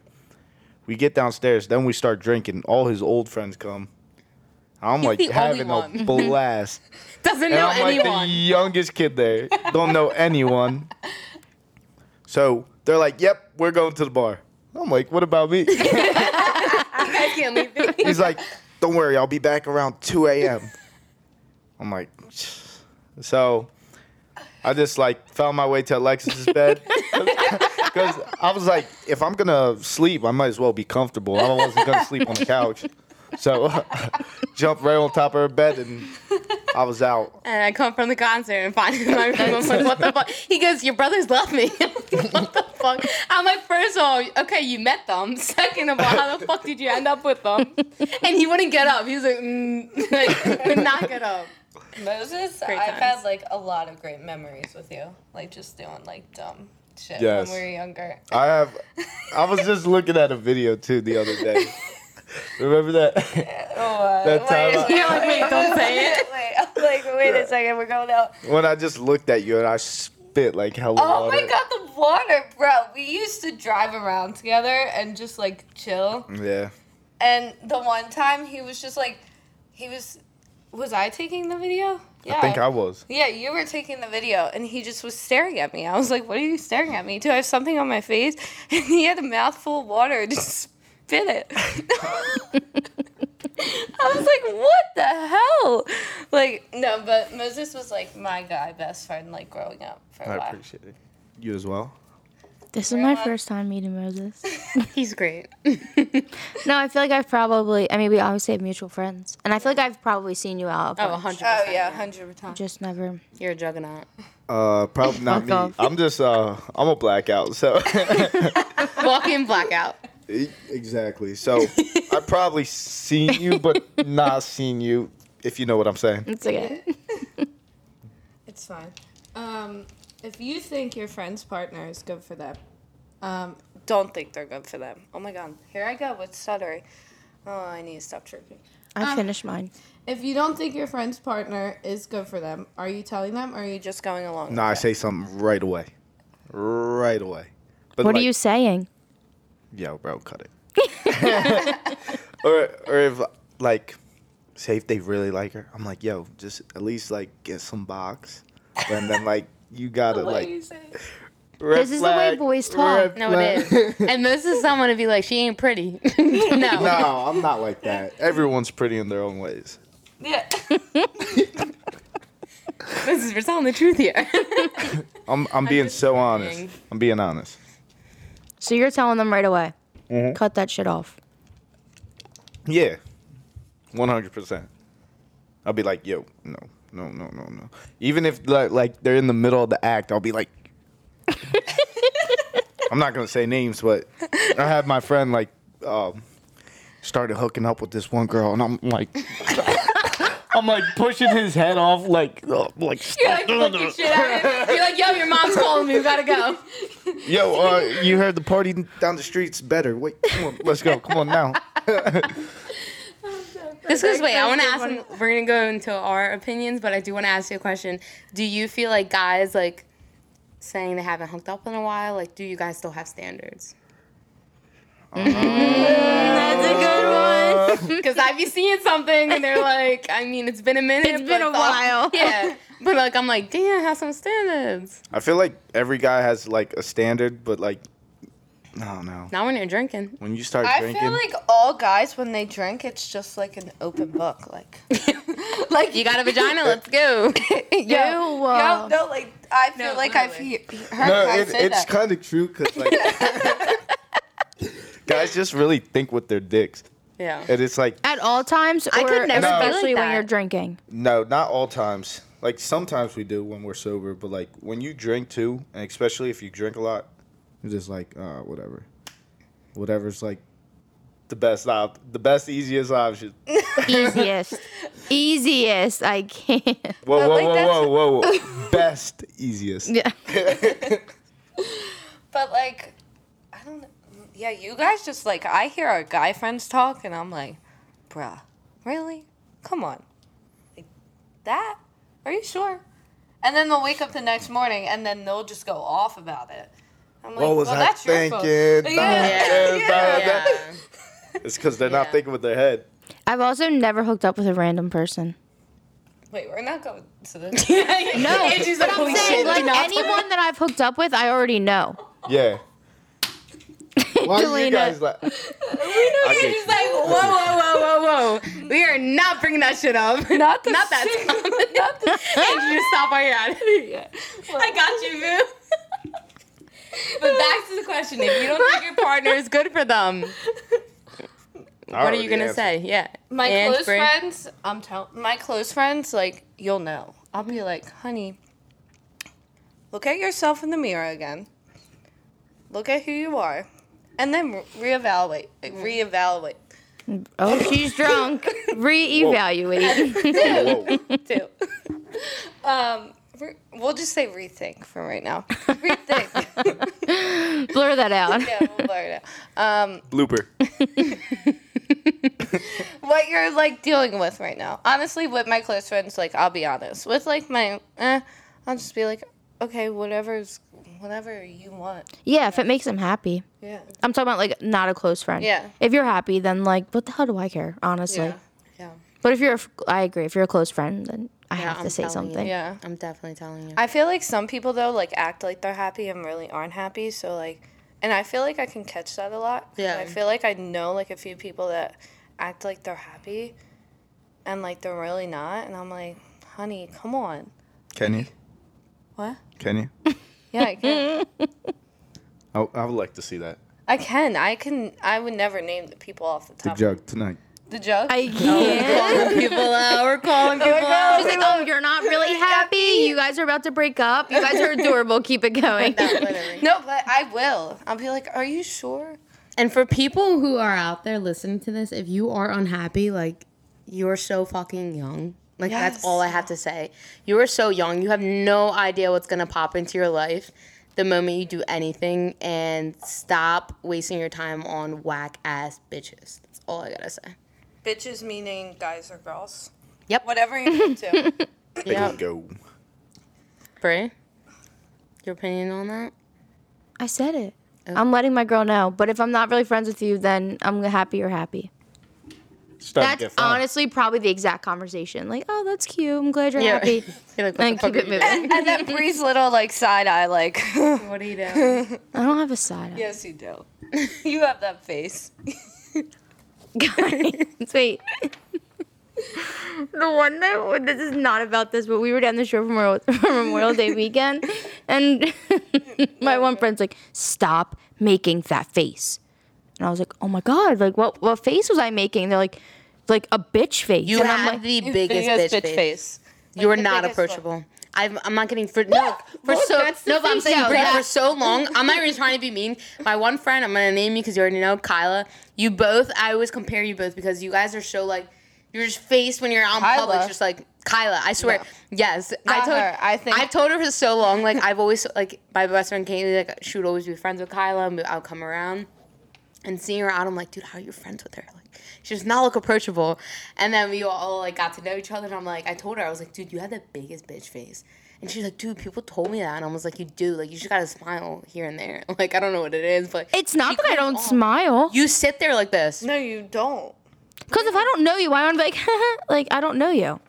S4: We get downstairs, then we start drinking. All his old friends come. I'm
S2: He's
S4: like having a blast.
S2: Doesn't
S4: and
S2: know
S4: I'm like the
S2: anyone.
S4: youngest kid there. Don't know anyone. So they're like, "Yep, we're going to the bar." I'm like, "What about me?"
S2: you can't leave.
S4: He's like, "Don't worry, I'll be back around 2 a.m." I'm like, so I just like found my way to Alexis's bed because I was like, if I'm gonna sleep, I might as well be comfortable. I wasn't gonna sleep on the couch, so jumped right on top of her bed and I was out.
S2: And I come from the concert and find him in my room. I'm like, what the fuck? He goes, your brothers left me. what the fuck? I'm like, first of all, okay, you met them. Second of all, how the fuck did you end up with them? And he wouldn't get up. He was like, mm, like would not get up.
S1: Moses, I've had like a lot of great memories with you. Like just doing like dumb shit
S4: Yes.
S1: when we were younger.
S4: I have. I was just looking at a video too the other day. Remember that?
S1: Oh, uh,
S4: That time I-
S2: You're like, wait, don't say it.
S1: Wait, I'm like, wait a second, we're going out.
S4: when I just looked at you and I spit like hell.
S1: Oh
S4: water.
S1: my god, the water, bro. We used to drive around together and just like chill.
S4: Yeah.
S1: And the one time he was just like, he was, was I taking the video? Yeah.
S4: I think I was.
S1: Yeah, you were taking the video, and he just was staring at me. I was like, "What are you staring at me? Do I have something on my face?" And he had a mouthful of water just spit it. I was like, "What the hell?" Like, no, but Moses was like my guy, best friend, like growing up for a
S4: I
S1: while.
S4: appreciate it. You as well.
S3: This is my first time meeting Moses.
S2: He's great.
S3: No, I feel like I've probably. I mean, we obviously have mutual friends, and I feel like I've probably seen you out.
S2: Oh,
S3: Oh,
S2: 100%.
S1: Oh yeah, hundred percent.
S3: just never.
S2: You're a juggernaut.
S4: Uh, probably not
S3: Fuck
S4: me.
S3: off.
S4: I'm just uh, I'm a blackout. So
S2: Walk-in blackout.
S4: Exactly. So I probably seen you, but not seen you. If you know what I'm saying.
S3: It's okay.
S1: It's fine. Um, if you think your friend's partner is good for them, um, don't think they're good for them. Oh my god, here I go with stuttering. Oh, I need to stop tripping.
S3: I finished mine.
S1: If you don't think your friend's partner is good for them, are you telling them or are you just going along?
S4: No, I
S1: it?
S4: say something right away. Right away. But
S3: What
S4: like,
S3: are you saying?
S4: Yo, bro, cut it. or or if like, say if they really like her, I'm like, yo, just at least like get some box, and then like you gotta
S1: What
S4: like.
S1: you
S3: This is the way boys talk.
S2: No,
S4: flag.
S2: it is. And this is someone to be like, she ain't pretty. no.
S4: No, I'm not like that. Everyone's pretty in their own ways.
S1: Yeah.
S2: This is, we're telling the truth here.
S4: I'm I'm being
S2: just
S4: so
S2: kidding.
S4: honest. I'm being honest.
S3: So you're telling them right away.
S4: Mhm.
S3: Cut that shit off.
S4: Yeah, one hundred percent. I'll be like, yo, no, no, no, no, no. Even if like like they're in the middle of the act, I'll be like, I'm not gonna say names, but I had my friend like um, started hooking up with this one girl, and I'm like, I'm like pushing his head off, like, like,
S2: You're like,
S4: doing
S2: flicking
S4: this.
S2: shit at him. You're like, yo, your mom's calling me. We gotta go.
S4: Yo, uh, you heard the party down the street's better. Wait, come on, let's go. Come on now.
S2: This is wait. I want to ask. Them, we're gonna go into our opinions, but I do want to ask you a question. Do you feel like guys like saying they haven't hooked up in a while? Like, do you guys still have standards? That's a good one. Because I be seeing something and they're like, I mean, it's been a minute.
S3: It's been
S2: but
S3: a
S2: the-
S3: while.
S2: Yeah, but like, I'm like, damn, I have some standards.
S4: I feel like every guy has like a standard, but like, I don't know.
S2: Not when you're drinking.
S4: When you start drinking,
S1: I
S4: drinking,
S1: feel like all guys when they drink, it's just like an open book. Like,
S2: Like, you got a vagina? Let's go.
S1: yo,
S3: Ew, uh,
S1: yo, no, like I feel
S2: No,
S1: like I've
S2: literally.
S1: he- heard
S4: no,
S1: guys
S4: it,
S1: say
S4: it's
S1: that.
S4: kind of true because like guys just really think with their dicks,
S2: Yeah.
S4: and it's like
S3: At all times, or
S2: I could never
S4: be like
S3: especially when
S2: that.
S3: you're drinking.
S4: no, not all times. Like sometimes we do when we're sober, but like when you drink too, and especially if you drink a lot, you're just like, uh, whatever, whatever's like the best op, the best easiest option.
S3: Easiest, easiest. I can't.
S4: Whoa, whoa,
S1: like,
S4: whoa,
S1: that's-
S4: whoa, whoa, best easiest.
S3: Yeah.
S1: But like, I don't know. Yeah, you guys just like I hear our guy friends talk, and I'm like, bruh, really? Come on, like that? Are you sure? and then they'll wake up the next morning and then they'll just go off about it. I'm like,
S4: What was
S1: well,
S4: I
S1: that's your fault."
S4: thinking?
S1: Yeah.
S4: Yeah.
S1: Yeah.
S2: Yeah.
S4: It's because they're
S2: Yeah.
S4: not thinking with their head.
S3: I've also never hooked up with a random person.
S1: Wait, we're not going to this.
S3: No,
S2: Andrew's
S3: but
S2: like,
S3: I'm saying like
S2: do not talk
S3: anyone that I've hooked up with, I already know.
S4: Yeah. Why are you guys like? I get
S2: She's
S4: you.
S2: like, whoa, whoa, whoa, whoa, whoa. We are not bringing that shit up. Not,
S1: the
S2: not that
S1: shit.
S2: time. not the And you just stop while you're at it. I got you, boo. but back to the question. If you don't think your partner is good for them,
S4: I
S2: what are you going to
S4: answered.
S2: say? Yeah.
S1: My
S2: And
S1: close
S2: Bri-
S1: friends, I'm telling my close friends, like you'll know. I'll be like, honey, look at yourself in the mirror again. Look at who you are, and then re- reevaluate. Reevaluate.
S3: Oh, she's drunk. Reevaluate.
S4: Whoa.
S1: too. um, re- we'll just say rethink for right now. Rethink.
S3: Blur that out.
S1: yeah, we'll blur it out. Um,
S4: Blooper.
S1: what you're like dealing with right now. Honestly, with my close friends, like I'll be honest. With like my, eh, I'll just be like, okay, whatever's, whatever you want.
S3: Yeah, if it makes them happy.
S1: Yeah.
S3: I'm talking about like not a close friend.
S1: Yeah.
S3: If you're happy, then like, what the hell do I care? Honestly.
S1: Yeah. Yeah.
S3: But if you're, a f- I agree. If you're a close friend, then I have to
S2: I'm
S3: say
S2: telling you.
S3: something.
S1: Yeah.
S2: I'm definitely telling you.
S1: I feel like some people though like act like they're happy and really aren't happy. So like, and I feel like I can catch that a lot.
S2: Yeah.
S1: I feel like I know like a few people that act like they're happy, and like they're really not. And I'm like, honey, come on.
S4: Kenny.
S1: What?
S4: Can you?
S1: Yeah, I can.
S4: I, I would like to see that.
S1: I can. I can. I would never name the people off the top.
S5: The
S1: top.
S5: jug tonight.
S1: The jug.
S3: I oh, can't.
S2: people out. We're calling oh people out.
S3: She's like, oh, you're not really happy. You guys are about to break up. You guys are adorable. Keep it going.
S2: Literally.
S1: no, but I will. I'll be like, are you sure?
S2: And for people who are out there listening to this, if you are unhappy, like you're so fucking young. Like that's all I have to say. You are so young. You have no idea what's gonna pop into your life the moment you do anything. And stop wasting your time on whack ass bitches. That's all I gotta say.
S1: Bitches meaning guys or girls.
S2: Yep.
S1: Whatever you're into.
S2: Yeah.
S4: Go.
S2: Bray, your opinion on that?
S3: I said it. Oh. I'm letting my girl know. But if I'm not really friends with you, then I'm happy you're happy.
S4: Starting
S3: That's
S4: get fun.
S3: honestly probably the exact conversation. Like, oh, that's cute. I'm glad you're happy.
S2: You're like, what
S3: And
S2: the fuck
S3: keep
S2: are
S3: it moving.
S2: doing?
S1: and then Bree's little like side eye, like.
S2: What are you doing?
S3: I don't have a side eye.
S1: yes, you do. You have that face.
S3: Guys, wait. the one that this is not about this, but we were down the shore for Memorial, for Memorial Day weekend, and my one friend's like, "Stop making that face," and I was like, "Oh my god! Like, what what face was I making?" They're like, "Like a bitch face,"
S2: You
S3: and I'm like,
S2: the biggest, bitch, face. You are
S1: the
S2: not
S1: biggest one.
S2: approachable. I'm, I'm not getting for no for
S3: Look,
S2: so no. But I'm
S3: face
S2: saying
S3: now, Bree,
S2: for so long. I'm not even trying to be mean. My one friend, I'm gonna name you because you already know, Kyla. You both. I always compare you both because you guys are so like your face when you're out in
S1: Kyla.
S2: public, just like Kyla. I swear, yes. I told
S1: her. I think-
S2: I've told her for so long. Like I've always like my best friend Kaylee. Like she would always be friends with Kyla. And I'll come around and seeing her out, I'm like, dude, how are you friends with her? Like, she does not look approachable. And then we all like got to know each other, and I'm like, I told her, I was like, dude, you have the biggest bitch face. And she's like, dude, people told me that, and I was like, you do, like, you just gotta smile here and there. Like, I don't know what it is, but
S3: "It's not that I don't
S2: off-
S3: smile,
S2: You sit there like this.
S1: No, you don't.
S3: because if I don't know you, I want to be like, like I don't know you."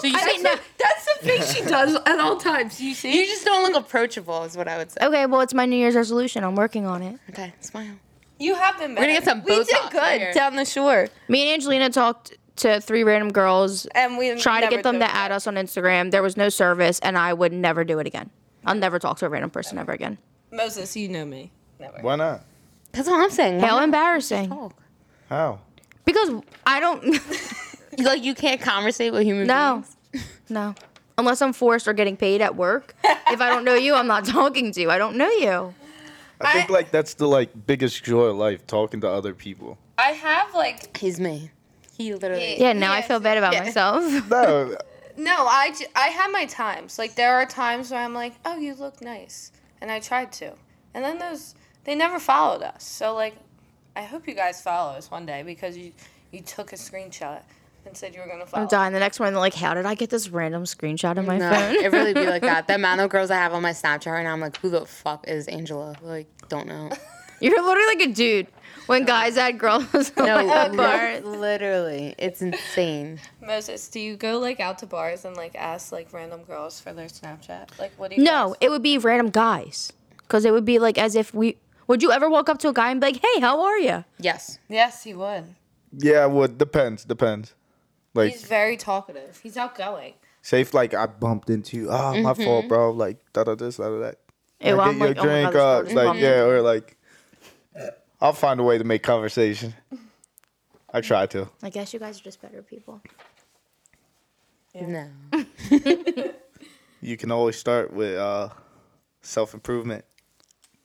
S2: so you,
S1: I mean, no, that's the thing she does at all times. You see?
S2: you just don't look approachable, is what I would say.
S3: Okay, well, it's my New Year's resolution. I'm working on it.
S2: Okay, smile.
S1: You have been.
S2: gonna get some
S1: We did good
S2: right
S1: down the shore,
S3: Me and Angelina talked to three random girls
S1: and we
S3: tried to get them
S1: did
S3: to add us on Instagram. There was no service, and I would never do it again. I'll never talk to a random person ever again.
S1: Moses, you know me. Never.
S4: Why not?
S2: That's what I'm saying. Why
S3: How
S2: not
S3: embarrassing!
S2: talk?
S4: How?
S3: Because I don't.
S2: Like, you can't conversate with human
S3: No.
S2: beings.
S3: no, unless I'm forced or getting paid at work. if I don't know you, I'm not talking to you. I don't know you.
S4: I think
S1: I-
S4: like that's the like biggest joy of life, talking to other people.
S1: I have like
S2: He's me. He literally.
S3: Yeah, now I feel bad about
S1: Yeah.
S3: myself.
S4: No,
S1: no. I, I have my times. Like there are times where I'm like, oh, you look nice, and I tried to, and then those they never followed us. So like, I hope you guys follow us one day because you you took a screenshot. And said you were gonna follow.
S3: I'm dying. The next one, they're like, how did I get this random screenshot on my
S2: No,
S3: phone?
S2: it really be like that. The amount of girls I have on my Snapchat right now, I'm like, who the fuck is Angela? Like, don't know.
S3: You're literally like a dude. When guys add girls on oh
S2: No,
S3: like,
S2: li-
S3: bars.
S2: literally, it's insane.
S1: Moses, do you go like out to bars and like ask like random girls for their Snapchat? Like, what do you?
S3: No,
S1: guys-
S3: it would be random guys. Because it would be like as if we. Would you ever walk up to a guy and be like, hey, how are you?
S2: Yes.
S1: Yes, he would.
S4: Yeah, would depends, depends. Like,
S1: He's very talkative. He's outgoing.
S4: safe, like I bumped into you. Oh, my fault, bro. Like, da da this, da da that.
S3: Ew,
S4: Can I
S3: I'm
S4: get you a
S3: like, oh my
S4: drink,
S3: God, this girl just
S4: like
S3: bumped
S4: yeah, or like, I'll find a way to make conversation. I try to.
S3: I guess you guys are just better people.
S2: No.
S4: You can always start with uh, self improvement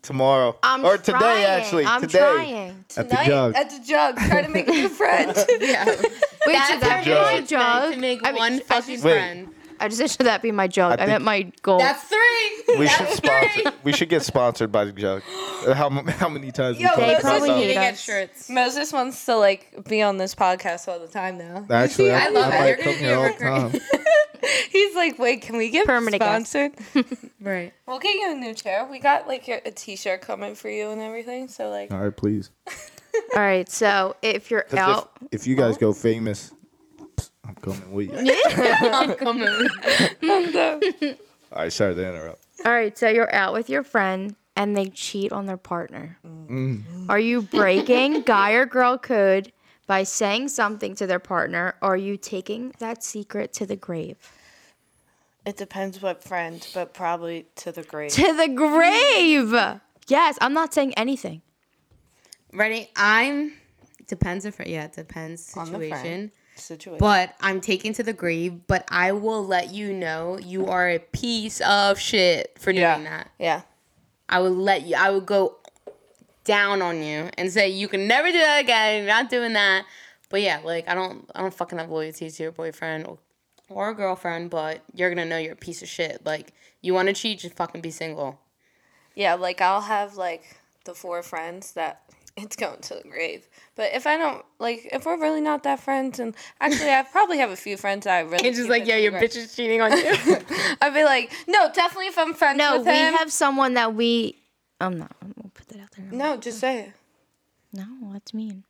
S4: tomorrow
S3: I'm
S4: or today.
S3: trying.
S4: Actually,
S3: I'm
S4: today.
S3: trying.
S5: At the jug.
S1: at the jug, try to make a new friend.
S2: Yeah.
S3: Wait, should that be
S4: jug.
S3: my
S2: Meant
S3: jug?
S2: to make
S3: I mean,
S2: one
S3: I
S2: fucking
S3: just-
S4: Wait.
S2: friend.
S3: I just said, should that be my jug? I,
S4: think-
S3: meant my goal.
S2: That's three.
S4: We should sponsor. We should get sponsored by the jug. Uh, How m- how many times? we
S1: Yo,
S4: talked
S1: they
S4: about
S3: probably
S4: that?
S3: need
S2: need get shirts.
S1: Moses wants to like be on this podcast all the time now.
S5: Actually, I,
S2: I love
S5: I
S2: it.
S5: might
S2: You're
S5: come
S2: gonna
S5: here
S2: be
S5: all
S2: a
S5: the time.
S1: He's like, wait, can we get
S3: Permanent guest.
S1: sponsored?
S2: Right.
S1: We'll get you a new chair. We got like your, a T-shirt coming for you and everything. So like,
S5: All right, please.
S3: All right, so if you're
S4: 'Cause
S3: out,
S4: If, if you guys go famous, I'm coming with you.
S2: I'm coming.
S4: All right, sorry to interrupt.
S3: all right, so you're out with your friend and they cheat on their partner.
S4: Mm.
S3: Are you breaking guy or girl code by saying something to their partner, or are you taking that secret to the grave?
S1: it depends what friend, but probably to the grave.
S3: To the grave. Yes, I'm not saying anything.
S2: Ready? I'm. Depends if yeah, it depends
S1: On the friend.
S2: situation.
S1: Situation.
S2: But I'm taken to the grave. But I will let you know you are a piece of shit for doing
S1: yeah,
S2: that.
S1: yeah.
S2: I would let you. I would go down on you and say you can never do that again. You're not doing that. But yeah, like I don't. I don't fucking have loyalty to your boyfriend or, or girlfriend. But you're gonna know you're a piece of shit. Like you want to cheat, just fucking be single.
S1: Yeah, like I'll have like the four friends that it's going to the grave. But if I don't like, if we're really not that friends, and actually I probably have a few friends that I really.
S2: It's just like yeah, your bitch is cheating on you.
S1: I'd be like, no, definitely if I'm friends
S3: No,
S1: with
S3: we
S1: him.
S3: have someone that we. I'm not. I'm gonna put that out there.
S1: no, just say it.
S3: No, that's mean.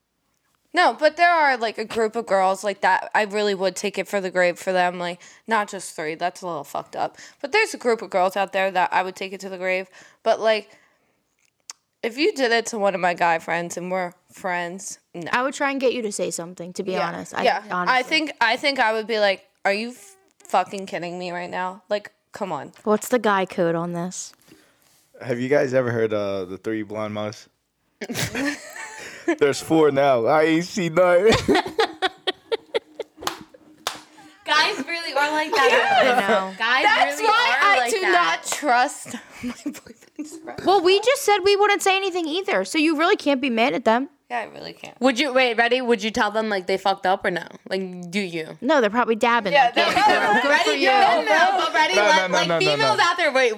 S1: No, but there are like a group of girls like that. I really would take it for the grave for them. Like not just three. That's a little fucked up. But there's a group of girls out there that I would take it to the grave. But like, if you did it to one of my guy friends and we're friends, no.
S3: I would try and get you to say something. To be
S1: yeah.
S3: honest, I,
S1: yeah.
S3: honestly.
S1: I think I think I would be like, "Are you f- fucking kidding me right now? Like, come on."
S3: What's the guy code on this?
S4: Have you guys ever heard uh, the three blind mice? There's four now. I ain't seen none.
S2: Guys really are like that.
S3: I know.
S2: Guys
S1: That's
S2: really
S1: why
S2: are
S1: I
S2: like
S1: do
S2: that.
S1: not trust my boyfriend's friends.
S3: Well, we just said we wouldn't say anything either, so you really can't be mad at them.
S1: Yeah, I really can't.
S2: Would you wait? Ready? Would you tell them like they fucked up or no? Like, do you?
S3: No, they're probably dabbing.
S1: Yeah,
S3: like,
S1: they're
S3: yeah,
S1: probably-
S3: good for
S2: Ready?
S3: you.
S2: No, no, but ready?
S4: No, no,
S2: let,
S4: no,
S2: like
S4: no, no,
S2: females
S4: no.
S2: out there, wait,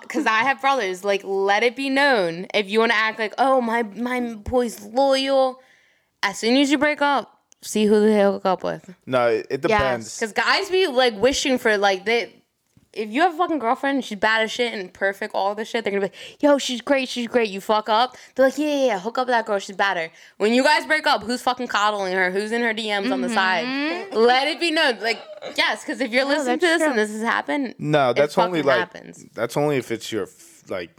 S2: because I have brothers. Like, let it be known if you want to act like, oh, my my boy's loyal. As soon as you break up, see who they hook up with.
S4: no, it, it depends.
S2: Because guys be like wishing for like they. If you have a fucking girlfriend, and she's bad as shit and perfect, all this shit, they're gonna be like, yo, she's great, she's great. You fuck up. They're like, yeah, yeah, yeah, hook up with that girl, she's better. When you guys break up, who's fucking coddling her? Who's in her DMs on the mm-hmm. side? Let it be known. Like, yes, because if you're listening to
S3: that's
S2: this and this has happened,
S4: No,
S2: it
S4: that's only like
S2: happens.
S4: that's only if it's your like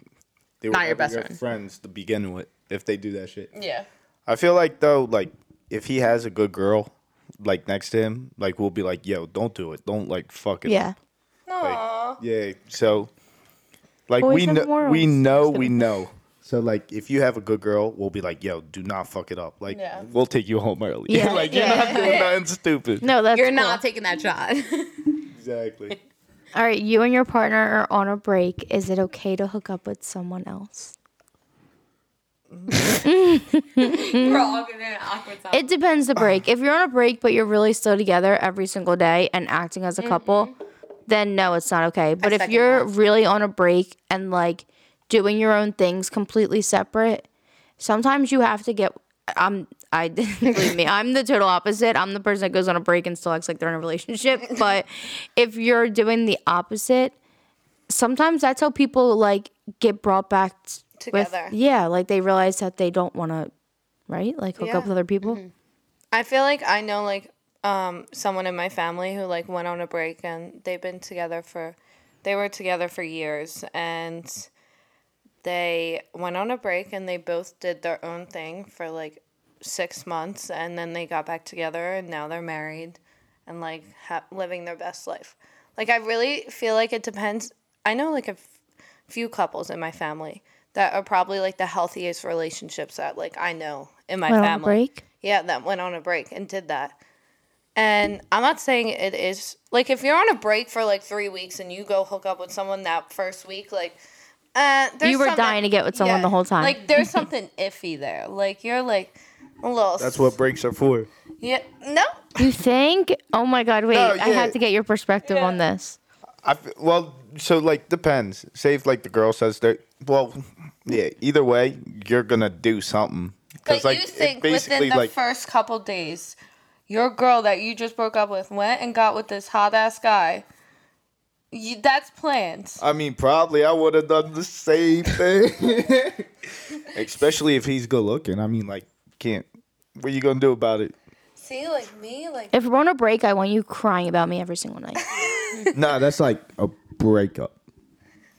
S4: they were
S2: Not your best
S4: your
S2: friend.
S4: friends to begin with. If they do that shit,
S1: Yeah.
S4: I feel like though, like if he has a good girl like next to him, like we'll be like, yo, don't do it, don't like fuck it.
S3: Yeah.
S4: up.
S1: Aww.
S4: Like, yeah. So, like
S3: Boys
S4: we
S3: have
S4: know,
S3: morals.
S4: we know, we know. So like, if you have a good girl, we'll be like, yo, do not fuck it up. Like,
S1: Yeah.
S4: we'll take you home early.
S3: Yeah.
S4: like you're
S3: Yeah.
S4: not doing nothing stupid.
S3: No, that's
S2: you're
S3: cool.
S2: not taking that shot.
S4: Exactly.
S3: All right, you and your partner are on a break. Is it okay to hook up with someone else?
S2: We're all gonna awkward silence.
S3: It depends the break. If you're on a break but you're really still together every single day and acting as a couple, mm-hmm. Then no, it's not okay. But if you're
S2: that.
S3: really on a break and like doing your own things completely separate, sometimes you have to get um I believe me. I'm the total opposite. I'm the person that goes on a break and still acts like they're in a relationship. But if you're doing the opposite, sometimes that's how people like get brought back t- with-
S1: Together.
S3: yeah, like they realize that they don't want to, right? Like hook up with other people.
S1: I feel like I know like um someone in my family who like went on a break and they've been together for they were together for years and they went on a break and they both did their own thing for like 6 months and then they got back together and now they're married and like ha- living their best life. Like I really feel like it depends. I know like a f- few couples in my family that are probably like the healthiest relationships that like I know in my
S3: Went on a
S1: family.
S3: break.
S1: Yeah, that went on a break and did that. And I'm not saying it is like if you're on a break for like three weeks and you go hook up with someone that first week, like uh, there's
S3: You were dying to get with someone the whole time.
S1: Like there's something iffy there. Like you're like a little.
S4: That's what breaks are for.
S1: Yeah. No.
S3: You think? Oh my God! Wait,
S4: No,
S3: I
S4: yeah.
S3: have to get your perspective on this.
S4: I f- well, so like depends. Say if like the girl says that. Well, yeah. Either way, you're gonna do something.
S1: But
S4: like
S1: you
S4: it
S1: think
S4: basically
S1: within the
S4: like
S1: first couple days, your girl that you just broke up with went and got with this hot ass guy. You, that's planned.
S4: I mean, probably I would have done the same thing. Especially if he's good looking. I mean, like, can't. What are you gonna do about it?
S1: See, like me, like
S3: If we're on a break, I want you crying about me every single night.
S5: nah, that's like a breakup.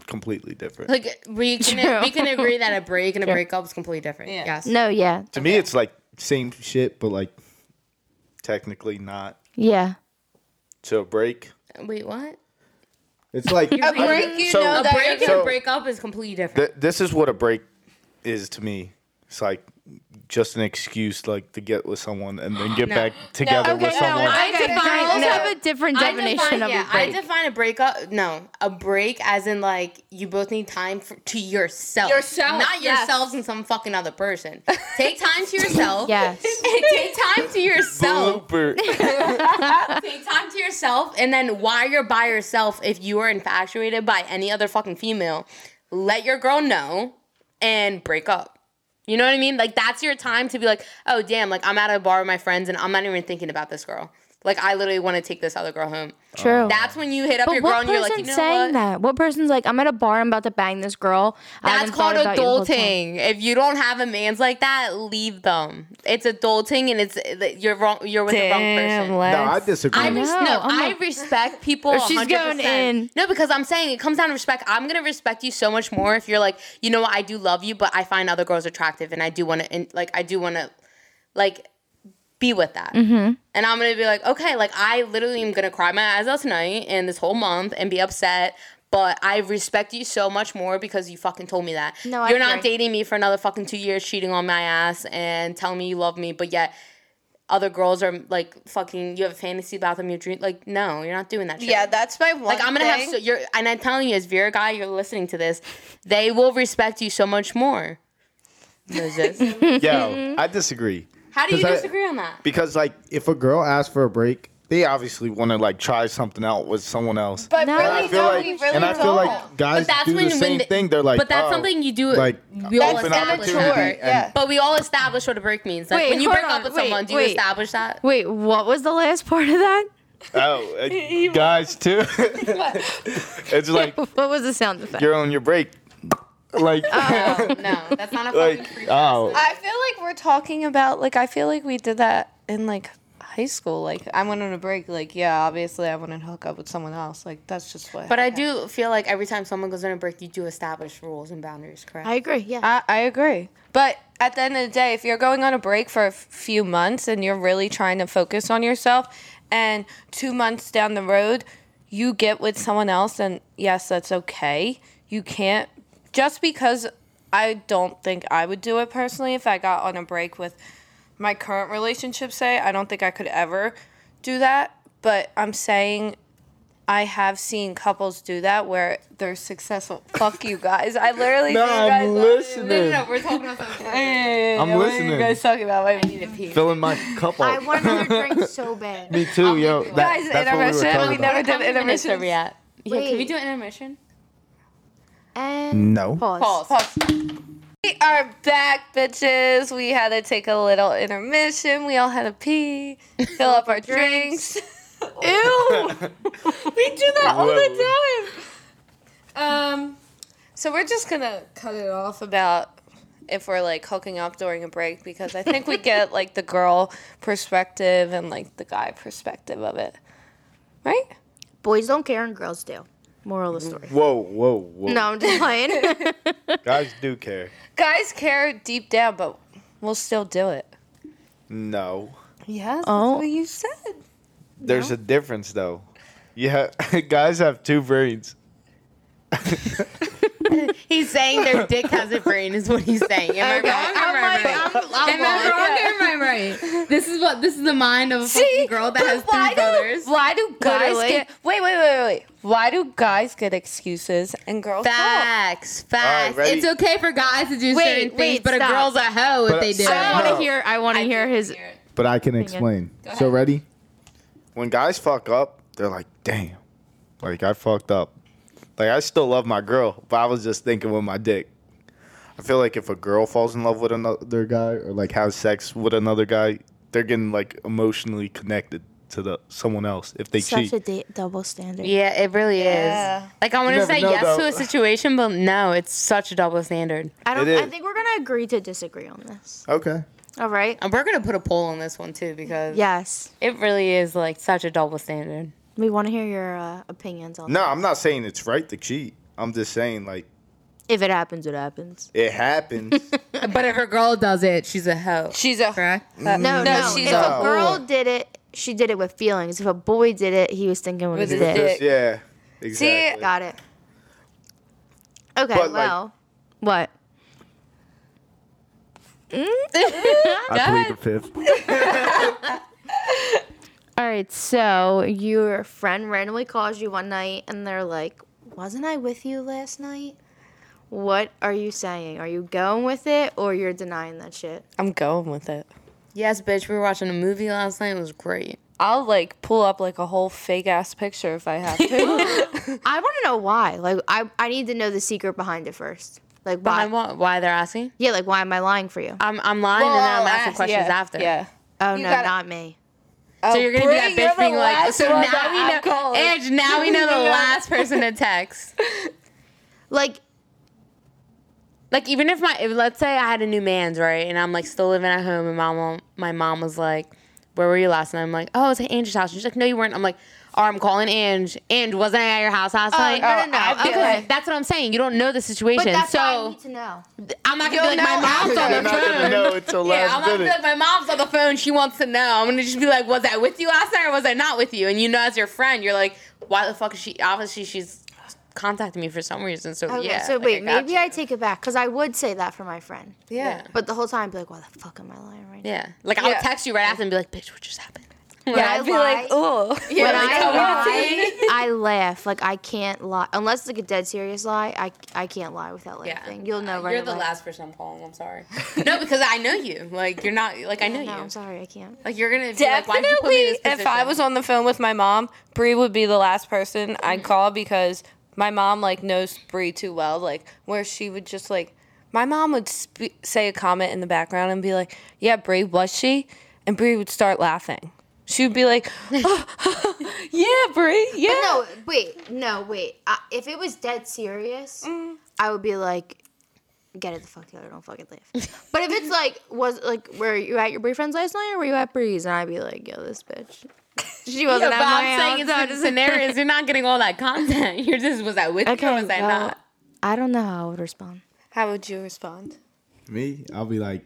S4: Completely different.
S2: Like we can
S3: True.
S2: we can agree that a break and a breakup is completely different.
S1: Yeah.
S2: Yes.
S3: No, yeah,
S4: to me, it's like same shit, but like technically not.
S3: yeah.
S4: So break.
S2: Wait, what?
S5: It's like
S1: a break. You
S4: So-
S1: know
S2: A
S1: that
S2: break
S1: you're
S2: and
S4: So-
S2: a breakup is completely different.
S4: Th- this is what a break is to me. It's like just an excuse, like to get with someone and then get
S2: No.
S4: back together with
S1: okay, no,
S4: someone.
S2: I
S3: Okay,
S2: define
S3: girls
S2: no.
S3: have a different
S2: I
S3: definition
S2: define,
S3: of
S2: yeah,
S3: a break.
S2: I define a breakup. No, a break as in like you both need time for, to yourself.
S1: Yourself,
S2: not
S1: yes.
S2: yourselves and some fucking other person. Take time to yourself.
S3: yes.
S2: Take time to yourself.
S4: Blooper.
S2: Take time to yourself, and then while you're by yourself, if you are infatuated by any other fucking female, let your girl know and break up. You know what I mean? Like that's your time to be like, oh damn, like I'm at a bar with my friends and I'm not even thinking about this girl. Like I literally want to take this other girl home.
S3: True. Oh.
S2: That's when you hit up
S3: but
S2: your girl and you're like, you know
S3: saying
S2: what?
S3: that? What person's like, I'm at a bar, I'm about to bang this girl. I
S2: That's
S3: haven't
S2: called
S3: thought about you the whole time."
S2: adulting. If you don't have a man's like that, leave them. It's adulting, and it's you're wrong. You're with the wrong person.
S4: no, I disagree.
S2: I res-
S3: know,
S2: no,
S3: I'm
S2: I
S3: like-
S2: respect people.
S3: She's
S2: 100%.
S3: going in.
S2: No, because I'm saying it comes down to respect. I'm gonna respect you so much more if you're like, you know what, I do love you, but I find other girls attractive, and I do want to, like, I do want to, like, be with that. Mm-hmm. And I'm gonna be like, okay, like, I literally am gonna cry my eyes out tonight and this whole month and be upset. But I respect you so much more because you fucking told me that.
S3: No,
S2: You're not
S3: agree.
S2: dating me for another fucking two years, cheating on my ass and telling me you love me, but yet other girls are like fucking. You have a fantasy about them. You dream like no, you're not doing that. Shit.
S1: Yeah, that's my one.
S2: Like I'm gonna have so you're and I'm telling you, as Vera guy, you're listening to this, they will respect you so much more. Moses.
S4: Yo, I disagree.
S2: How do you
S5: 'Cause I-
S2: disagree on that?
S4: Because like
S5: if a girl asks for a break,
S4: they obviously want to like try something out with someone else.
S1: But
S3: No.
S1: really,
S4: and I feel
S1: no,
S4: like,
S1: we really
S4: and I feel
S1: don't.
S4: like guys
S2: But that's
S4: do
S2: when
S4: the
S2: when
S4: same
S2: the-
S4: thing. They're like,
S2: but that's
S4: oh,
S2: something you do.
S5: like,
S2: we all establish
S1: immature.
S4: opportunity
S2: that.
S4: and-
S1: Yeah.
S2: But we all establish what a break means. Like
S3: Wait,
S2: when you break
S3: on,
S2: up with
S3: wait,
S2: someone, do you establish that?
S3: Wait, what was the last part of that?
S4: oh, uh, guys too. it's like
S3: What was the sound effect?
S4: you're on your break. Like,
S2: Oh, no, that's not a fucking
S4: like
S2: free
S4: oh,
S1: I feel like we're talking about like I feel like we did that in like high school. Like I went on a break. Like yeah, obviously I want to hook up with someone else. Like that's just what.
S2: But I do feel like every time someone goes on a break, you do establish rules and boundaries, correct?
S3: I agree. Yeah.
S1: I, I agree. But at the end of the day, if you're going on a break for a f- few months and you're really trying to focus on yourself, and two months down the road, you get with someone else, and yes, that's okay. You can't, just because I don't think I would do it personally if I got on a break with my current relationship, say, I don't think I could ever do that. But I'm saying I have seen couples do that where they're successful. Fuck you guys. I literally
S4: no,
S1: see you guys
S4: I'm listening.
S2: No, we're talking about something.
S4: I'm
S1: what are
S4: listening.
S1: you guys talking about? Wait,
S4: Filling my cup up.
S3: I want another drink so bad.
S4: Me too, yo. That,
S1: Guys,
S4: that's what we were
S1: intermission.
S4: talking
S1: We
S4: about.
S1: never did intermission.
S2: Yeah. Yeah, can we do an intermission?
S3: And
S4: No.
S3: pause.
S2: Pause.
S1: Pause. We are back, bitches. We had to take a little intermission. We all had to pee, fill up our drinks. Ew. we do that all the time. Um, so we're just gonna cut it off about if we're like hooking up during a break because I think we get like the girl perspective and like the guy perspective of it, right?
S3: Boys don't care and girls do. Moral of the mm-hmm. story.
S4: Whoa, whoa, whoa.
S3: No, I'm just playing.
S4: Guys do care.
S1: Guys care deep down, but we'll still do it.
S4: No.
S1: Yes,
S3: Oh.
S1: that's what you said.
S4: There's a difference though. Yeah, guys have two brains.
S2: He's saying their dick has a brain, is what he's saying. Am
S1: Okay.
S2: I wrong? Am I right? Am I wrong or am I right? This is what this is the mind of a fucking girl that has
S1: why
S2: three
S1: do,
S2: brothers.
S1: Why do guys
S3: Literally.
S1: get wait, wait, wait, wait? Why do guys get excuses and girls don't?
S2: Facts, facts. it's okay for guys to do
S3: Wait,
S2: certain things,
S3: wait,
S2: but a girl's a hoe if they do.
S4: So-
S3: I want to
S4: oh.
S3: hear. I want to hear his.
S5: But I can explain. So ready?
S4: When guys fuck up, they're like, "Damn, like I fucked up." Like I still love my girl, but I was just thinking with my dick. I feel like if a girl falls in love with another guy or like has sex with another guy, they're getting like emotionally connected to the someone else if they
S3: Such
S4: cheat.
S3: a da- double standard.
S2: Yeah, it really
S1: Yeah.
S2: is. Like I want to say
S4: know,
S2: yes to a situation, but no, it's such a double standard.
S3: I don't. I think we're gonna agree to disagree on this.
S5: Okay.
S3: All right.
S2: And we're gonna put a poll on this one too because
S3: Yes.
S2: it really is like such a double standard.
S3: We want to hear your uh, opinions on.
S4: No, I'm not saying it's right to cheat. I'm just saying like
S3: If it happens, it happens.
S4: it happens.
S2: But if a girl does it, she's a hoe.
S1: She's a
S2: Correct.
S3: No, no.
S1: she's
S3: if
S4: a
S3: a girl did it, she did it with feelings. If a boy did it, he was thinking with,
S1: With
S3: his
S1: his
S3: dick.
S1: dick.
S4: yeah, exactly.
S3: See, Got it. Okay.
S4: But, like-
S3: well, what?
S5: I plead the fifth.
S3: All right. So your friend randomly calls you one night, and they're like, "Wasn't I with you last night?" What are you saying? Are you going with it, or you're denying that shit?
S1: I'm going with it.
S2: Yes, bitch. We were watching a movie last night. It was great.
S1: I'll like pull up like a whole fake ass picture if I have to.
S3: I want to know why. Like, I I need to know the secret behind it first. Like, why?
S2: Why? What, why they're asking?
S3: Yeah, like, why am I lying for you?
S2: I'm I'm lying and then I'm
S1: Well,
S2: asking
S1: ask-
S2: questions
S1: yeah,
S2: after.
S1: Yeah.
S3: Oh
S1: You
S3: no,
S1: gotta-
S3: not me.
S2: So you're gonna be that bitch being like, so now we know, and now we know the last person to text.
S3: Like,
S2: Like even if my, if, let's say I had a new man's right, and I'm like still living at home, and mom, my mom was like, "Where were you last night?" I'm like, "Oh, I was at Ange's house." She's like, "No, you weren't." I'm like, "Oh, I'm calling Ange. Ange, wasn't I at your house last oh, night?"
S3: Oh, no, no, no.
S2: I- because
S3: Okay.
S2: that's what I'm saying. You don't know the situation,
S3: but that's
S2: so
S3: why I need to know.
S2: I'm not gonna be like, "My mom's on the phone."
S4: know until
S2: Yeah,
S4: last
S2: I'm not gonna be like, my mom's on the phone. She wants to know. I'm gonna just be like, was I with you last night or was I not with you? And you know, as your friend, you're like, why the fuck is she? Obviously, she's contacting me for some reason. So
S3: Okay,
S2: yeah.
S3: so
S2: like,
S3: wait,
S2: got
S3: maybe
S2: you.
S3: I take it back because I would say that for my friend.
S2: Yeah.
S3: But the whole time, I'd be like, why the fuck am I lying right now?
S2: Yeah. Like I'll text you right after and be like, bitch, what just happened?
S3: When
S1: Yeah,
S3: I
S1: I'd be
S3: lie-
S1: like, oh.
S3: when
S2: like,
S3: I
S2: tell me the
S3: lie, I laugh. Like I can't lie unless it's like a dead serious lie. I, I can't lie without laughing. You'll know right
S2: You're the last person I'm calling. I'm sorry. no, because I know you. Like you're not. Like I know
S3: No,
S2: you.
S3: I'm sorry, I can't.
S2: Like you're gonna be like, why'd you put me in
S1: Definitely,
S2: this
S1: if I was on the phone with my mom, Bree would be the last person I'd mm-hmm. call because my mom like knows Bree too well. Like where she would just like, my mom would spe- say a comment in the background and be like, "Yeah, Bree, was she?" And Bree would start laughing. She would be like, "Yeah, Bree, yeah."
S3: But no, wait, no, wait. I, if it was dead serious,
S2: Mm.
S3: I would be like, get it the fuck out, don't fucking laugh. but if it's like, was like, were you at your boyfriend's last night or were you at Bree's? And I'd be like, yo, this bitch. She wasn't
S2: but
S3: at my
S2: I'm saying
S3: house.
S2: it's in scenarios. You're not getting all that content. You're just was I with you or was I
S3: well,
S2: not?
S3: I don't know how I would respond.
S1: How would you respond?
S5: Me, I'll be like,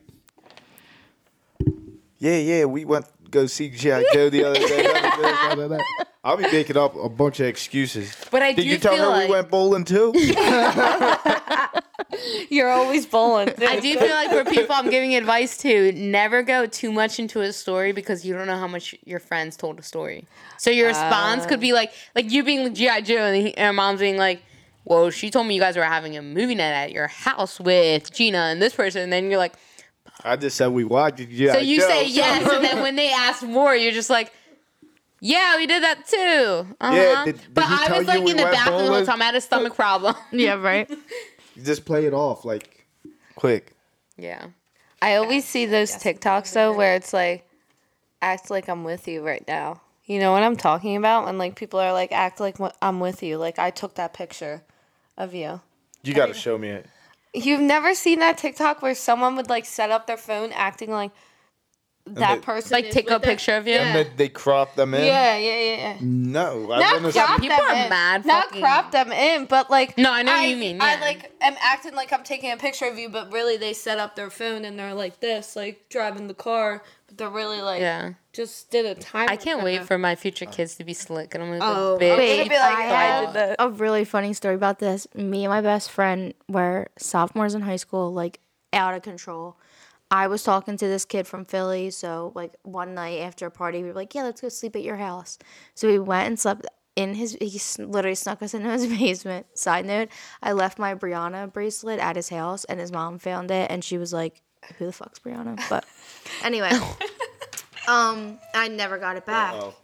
S4: Yeah, yeah, we went to go see G.I. Joe the other day. da, da, da, da, da, da. I'll be making up a bunch of excuses.
S2: But I
S4: Did
S2: do
S4: you tell
S2: feel
S4: her
S2: like
S4: we went bowling too?
S1: You're always bowling.
S2: I do feel like for people I'm giving advice to, never go too much into a story because you don't know how much your friends told a story. So your response could be uh. like, like you being GI Joe and, he, and her mom's being like, "Well, she told me you guys were having a movie night at your house with Gina and this person," and then you're like,
S4: I just said we watched G.I.
S2: so you
S4: Joe.
S2: say yes, and then when they ask more, you're just like. Yeah, we did that too. Uh-huh.
S4: Yeah, did- did
S2: but I was like
S4: we
S2: in the
S4: went
S2: bathroom the whole
S4: bowling?
S2: time. I had a stomach problem.
S3: Yeah, right.
S4: You just play it off like quick.
S1: Yeah. I always see those TikToks though where it's like act like I'm with you right now. You know what I'm talking about? When like people are like act like I'm with you. Like I took that picture of you.
S4: You got to show me it.
S1: You've never seen that TikTok where someone would like set up their phone acting like that
S4: they-
S1: person
S2: Like
S1: is
S2: take a
S1: with them.
S2: picture of you.
S4: And they, they crop them in.
S1: Yeah, yeah, yeah. yeah.
S4: No, I
S1: Not
S4: wanna
S1: crop
S4: see-
S2: people
S1: them
S2: are
S1: in.
S2: mad
S1: Not
S2: fucking-
S1: crop them in, but like
S2: No, I know what you mean,
S1: I like am acting like I'm taking a picture of you, but really they set up their phone and they're like this, like driving the car, but they're really like
S2: Yeah.
S1: just did a time.
S2: I can't wait for my future kids to be slick and I'm gonna
S1: Oh,
S2: be
S1: I'm
S2: big.
S1: gonna be like,
S3: I
S1: "Oh,
S3: have
S1: did
S3: a really funny story about this. Me and my best friend were sophomores in high school, like out of control. I was talking to this kid from Philly, so like one night after a party, we were like, "Yeah, let's go sleep at your house." So we went and slept in his. He literally snuck us into his basement. Side note: I left my Brianna bracelet at his house, and his mom found it, and she was like, "Who the fuck's Brianna?" But anyway, um, I never got it back.
S4: Oh.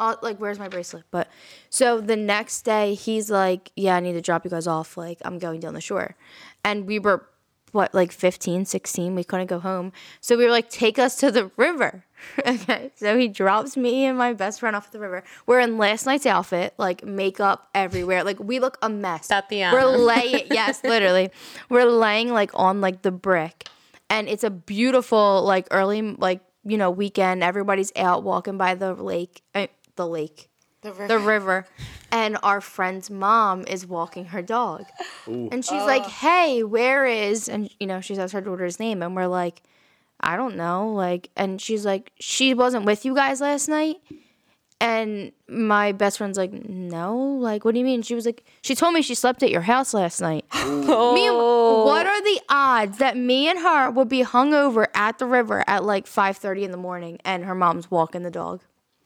S3: uh, like where's my bracelet? But so the next day he's like yeah i need to drop you guys off. Like i'm going down the shore. And we were what like 15 16 we couldn't go home. So we were like take us to the river. Okay? So he drops me and my best friend off at the river. We're in last night's outfit like makeup everywhere. Like we look a mess.
S2: Tatiana.
S3: we're laying yes literally. We're laying like on like the brick and it's a beautiful like early like you know weekend. Everybody's out walking by the lake uh, the lake. The river. and our friend's mom is walking her dog. And she's like hey where is and you know she says her daughter's name. And we're like i don't know like and she's like she wasn't with you guys last night and my best friend's like, no, like, what do you mean? She was like, she told me she slept at your house last night. me and, what are the odds that me and her would be hungover at the river at like 5.30 in the morning and her mom's walking the dog?